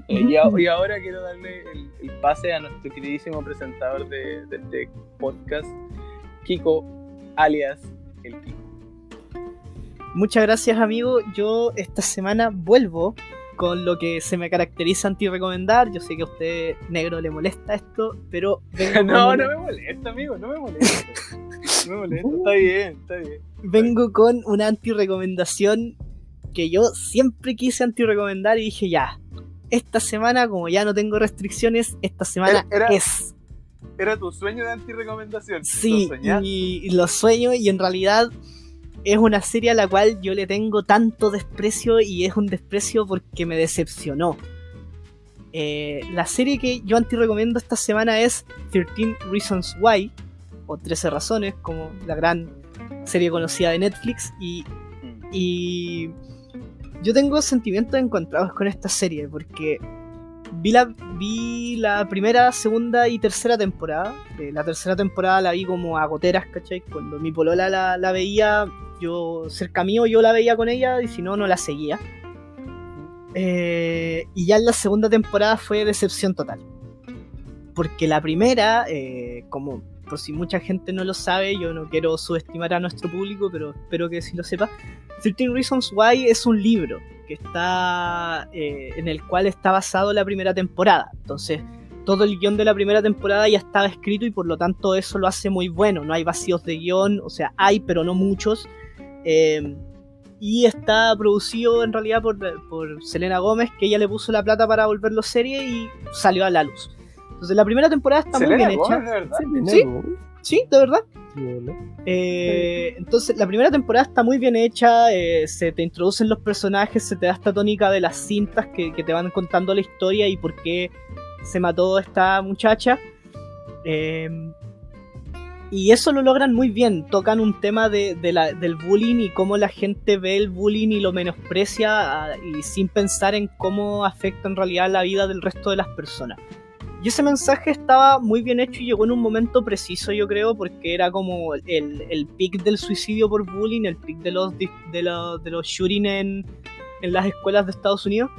Eh, y, ahora quiero darle el, el pase a nuestro queridísimo presentador de, de este podcast, Kiko, alias el Kiko. Muchas gracias, amigo. Yo esta semana vuelvo con lo que se me caracteriza anti-recomendar. Yo sé que a usted, negro, le molesta esto, pero [laughs] No, no me molesta, amigo, no me molesta. No me molesta, está bien, está bien. vengo con una anti-recomendación que yo siempre quise anti-recomendar y dije ya. Esta semana, como ya no tengo restricciones, esta semana Era- era- es. Era tu sueño de anti-recomendación. Sí, ¿Lo soñaste? y, y lo sueño y en realidad es una serie a la cual yo le tengo tanto desprecio y es un desprecio porque me decepcionó. Eh, la serie que yo anti-recomiendo esta semana es 13 Reasons Why, o 13 razones, como la gran serie conocida de Netflix, y, Mm. y yo tengo sentimientos encontrados con esta serie porque vi la, vi la primera, segunda y tercera temporada. Eh, la tercera temporada la vi como a goteras, ¿cachai? Cuando mi polola la, veía, yo cerca mío yo la veía con ella y si no, no la seguía. Eh, y ya en la segunda temporada fue decepción total. Porque la primera, eh, como por si mucha gente no lo sabe, yo no quiero subestimar a nuestro público, pero espero que sí lo sepa. 13 Reasons Why es un libro que está eh, en el cual está basado la primera temporada. Entonces, todo el guion de la primera temporada ya estaba escrito y por lo tanto eso lo hace muy bueno. No hay vacíos de guion, o sea, hay, pero no muchos. Eh, y está producido en realidad por, por Selena Gómez, que ella le puso la plata para volverlo serie y salió a la luz. Entonces la primera temporada está muy bien Gómez, hecha. de verdad. ¿Sí? Sí, de verdad. Eh, entonces, la primera temporada está muy bien hecha, eh, se te introducen los personajes, se te da esta tónica de las cintas que, que te van contando la historia y por qué se mató esta muchacha. Eh, y eso lo logran muy bien, tocan un tema de, de la- del bullying y cómo la gente ve el bullying y lo menosprecia ah, y sin pensar en cómo afecta en realidad la vida del resto de las personas. Y ese mensaje estaba muy bien hecho y llegó en un momento preciso, yo creo, porque era como el, el pic del suicidio por bullying, el pic de los, de los, de los shooting en, en las escuelas de Estados Unidos.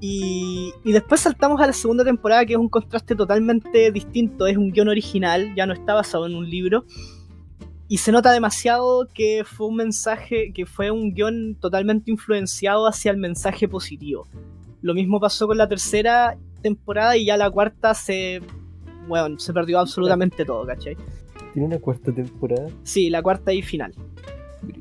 Y, y después saltamos a la segunda temporada, que es un contraste totalmente distinto. Es un guion original, ya no está basado en un libro. Y se nota demasiado que fue un mensaje, que fue un guion totalmente influenciado hacia el mensaje positivo. Lo mismo pasó con la tercera temporada y ya la cuarta se. Bueno, se perdió absolutamente todo, ¿cachai? Tiene una cuarta temporada. Sí, la cuarta y final.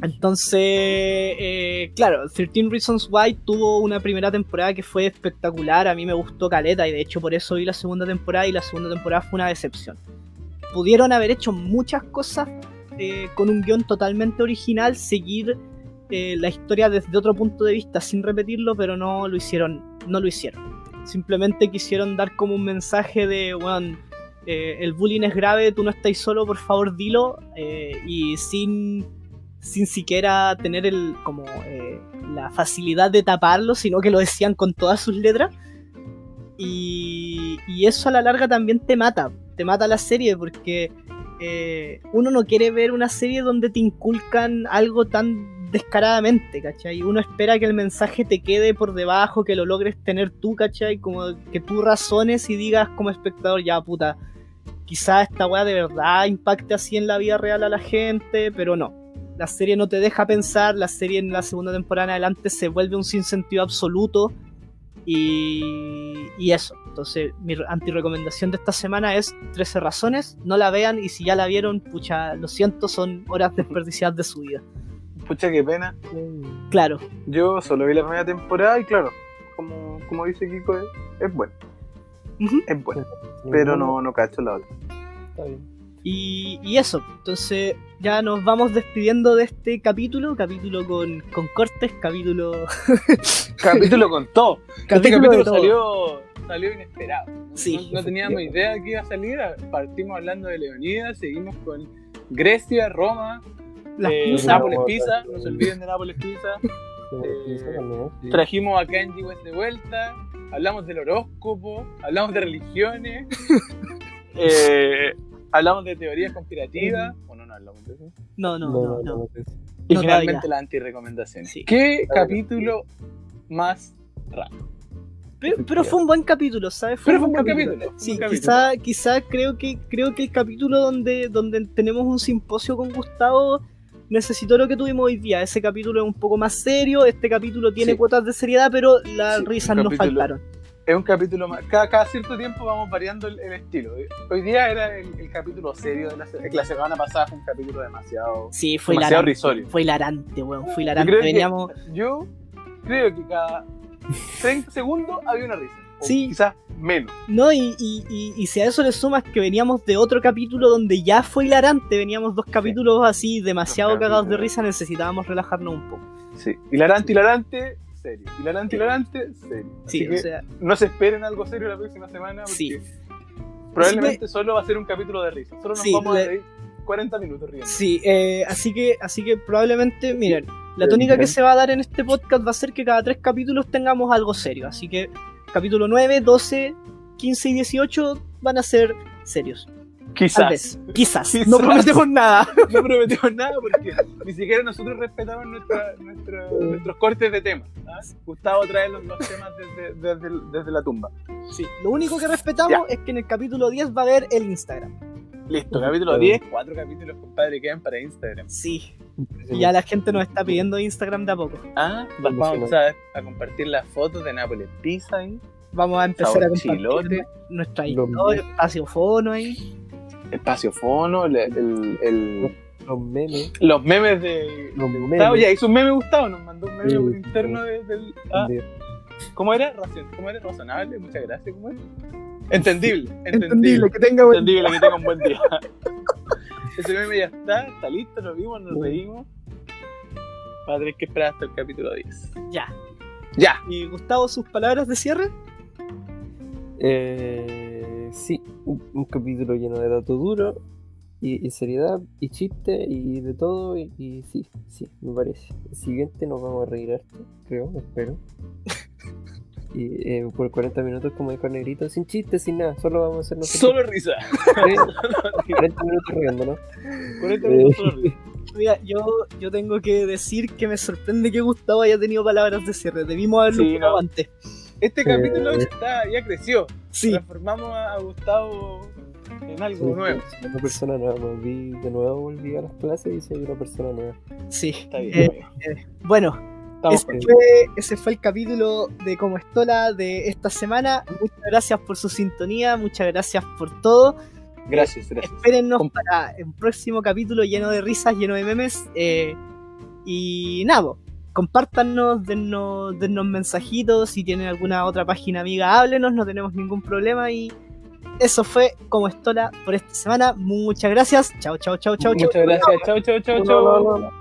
Entonces, eh, claro, 13 Reasons Why tuvo una primera temporada que fue espectacular, a mí me gustó Caleta y de hecho por eso vi la segunda temporada y la segunda temporada fue una decepción. pudieron haber hecho muchas cosas eh, con un guion totalmente original, seguir eh, la historia desde otro punto de vista sin repetirlo, pero no lo hicieron, no lo hicieron. Simplemente quisieron dar como un mensaje de, bueno, eh, el bullying es grave, tú no estás solo, por favor dilo, eh, y sin, sin siquiera tener el, como, eh, la facilidad de taparlo, sino que lo decían con todas sus letras. Y, y eso a la larga también te mata, te mata la serie porque eh, uno no quiere ver una serie donde te inculcan algo tan descaradamente, ¿cachai? Uno espera que el mensaje te quede por debajo, que lo logres tener tú, ¿cachai? Como que tú razones y digas como espectador, ya puta, quizás esta weá de verdad impacte así en la vida real a la gente, pero no. La serie no te deja pensar, la serie en la segunda temporada en adelante se vuelve un sinsentido absoluto y, y eso. Entonces, mi antirecomendación de esta semana es 13 razones. No la vean y si ya la vieron, pucha, lo siento, son horas [laughs] desperdiciadas de su vida. Pucha, qué pena. Claro, Yo solo vi la primera temporada y claro, como, como dice Kiko, es, es bueno. Es bueno. Pero no, no cacho la otra. Está bien. Y, y eso, entonces ya nos vamos despidiendo de este capítulo, capítulo con, con cortes, capítulo... [laughs] Capítulo con todo. [laughs] Este capítulo capítulo de todo. salió, salió inesperado. Sí. No, no teníamos idea que iba a salir. Partimos hablando de Leonidas, seguimos con Grecia, Roma, Las eh, pizzas. Nápoles Pisa. No se olviden de Nápoles. No, Eh, pizza sí. Trajimos a Kenji West de vuelta. Hablamos del horóscopo. Hablamos de religiones. [laughs] eh, hablamos de teorías conspirativas. O no, no hablamos de eso. No, no, no, no. es- Y No, finalmente todavía. la antirecomendación. Sí. ¿Qué capítulo más raro? Pero, pero fue un buen capítulo, ¿sabes? Pero fue un buen capítulo. Sí, capítulo. quizá, quizá creo que creo que el capítulo donde, donde tenemos un simposio con Gustavo necesitó lo que tuvimos hoy día. Ese capítulo es un poco más serio, este capítulo tiene Sí. cuotas de seriedad, pero las Sí, risas un no capítulo- faltaron. Es un capítulo más. Cada, cada cierto tiempo vamos variando el, el estilo. Hoy día era el, el capítulo serio de la, que la semana pasada fue un capítulo demasiado. Sí, fue demasiado hilarante. risorio. Fue hilarante, weón. Fue Yo hilarante. creo, que, Veníamos. yo creo que cada 30 segundos había una risa. O Sí. Quizás menos. No, y, y, y, y si a eso le sumas que veníamos de otro capítulo donde ya fue hilarante, veníamos dos capítulos así demasiado Dos cagados de risa, necesitábamos relajarnos un poco. Sí. Hilarante, hilarante, serio. Hilarante, hilarante, serio. Sí, o sea, no se esperen algo serio la próxima semana. Porque Sí. Probablemente solo va a ser un capítulo de risa. Solo nos Sí, vamos a le- reír 40 minutos riendo. Sí, eh, así que, así que probablemente, miren, la tónica que se va a dar en este podcast va a ser que cada tres capítulos tengamos algo serio. Así que capítulo 9, 12, 15 y 18 van a ser serios. Quizás. Quizás. Quizás. No prometemos nada. [laughs] no prometimos nada porque ni siquiera nosotros respetamos nuestra- nuestra- nuestros cortes de temas. ¿ah? Gustavo trae los, los temas desde, desde desde la tumba. Sí, lo único que respetamos es que en el capítulo 10 va a haber el Instagram. Listo, capítulo 10, cuatro capítulos, compadre, quedan para Instagram. Sí. Y ya la gente nos está pidiendo Instagram de a poco. Ah, vamos a, a compartir las fotos de Nápoles Pizza ahí, Vamos a empezar sabor a compartir chilote, nuestra historia, espacio fono ahí. espacio fono, el- el- el- Los memes. los memes de, Los de Gustavo. memes. Ya hizo un meme Gustavo, nos mandó un meme Sí, por sí. interno de- del. Ah, ¿Cómo era? ¿Cómo era? Razonable, muchas gracias. ¿Cómo era? Entendible, Entendible, entendible. que tenga buen Entendible, que tenga un buen día. [laughs] Ese meme ya está, está listo, lo vimos, nos reímos. Va a tener que esperar hasta el capítulo 10. Ya. Ya. Y Gustavo, sus palabras de cierre. Eh, sí, un, un capítulo lleno de datos duros y, y seriedad y chiste y de todo. Y, y sí, sí, me parece. El siguiente nos vamos a reír harto, creo, espero. [laughs] Y eh, por 40 minutos, como dijo el negrito, sin chiste, sin nada, solo vamos a hacer nosotros. Solo risa. [laughs] Sí, 40 minutos riendo, ¿no? 40 minutos solo risa. Mira, yo, yo tengo que decir que me sorprende que Gustavo haya tenido palabras de cierre. Debimos haberlo Sí, no. antes. Este Eh. capítulo está, ya creció. Sí, Transformamos a a Gustavo en algo Sí, nuevo. soy una persona nueva, me volví de nuevo, volví a las clases y soy una persona nueva. sí. Está bien. Eh, bueno, ese fue, ese fue el capítulo de Como Estola de esta semana. Muchas gracias por su sintonía, muchas gracias por todo. Gracias, gracias. Espérennos para un próximo capítulo lleno de risas, lleno de memes. eh, y nada, compártanos, dennos, dennos mensajitos. Si tienen alguna otra página amiga, háblenos, no tenemos ningún problema. Y, eso fue como estola por esta semana. Muchas gracias. Chao, chao, chao, chao, chao. Muchas gracias. Chau, chau, chau, No, chau. no, no, no.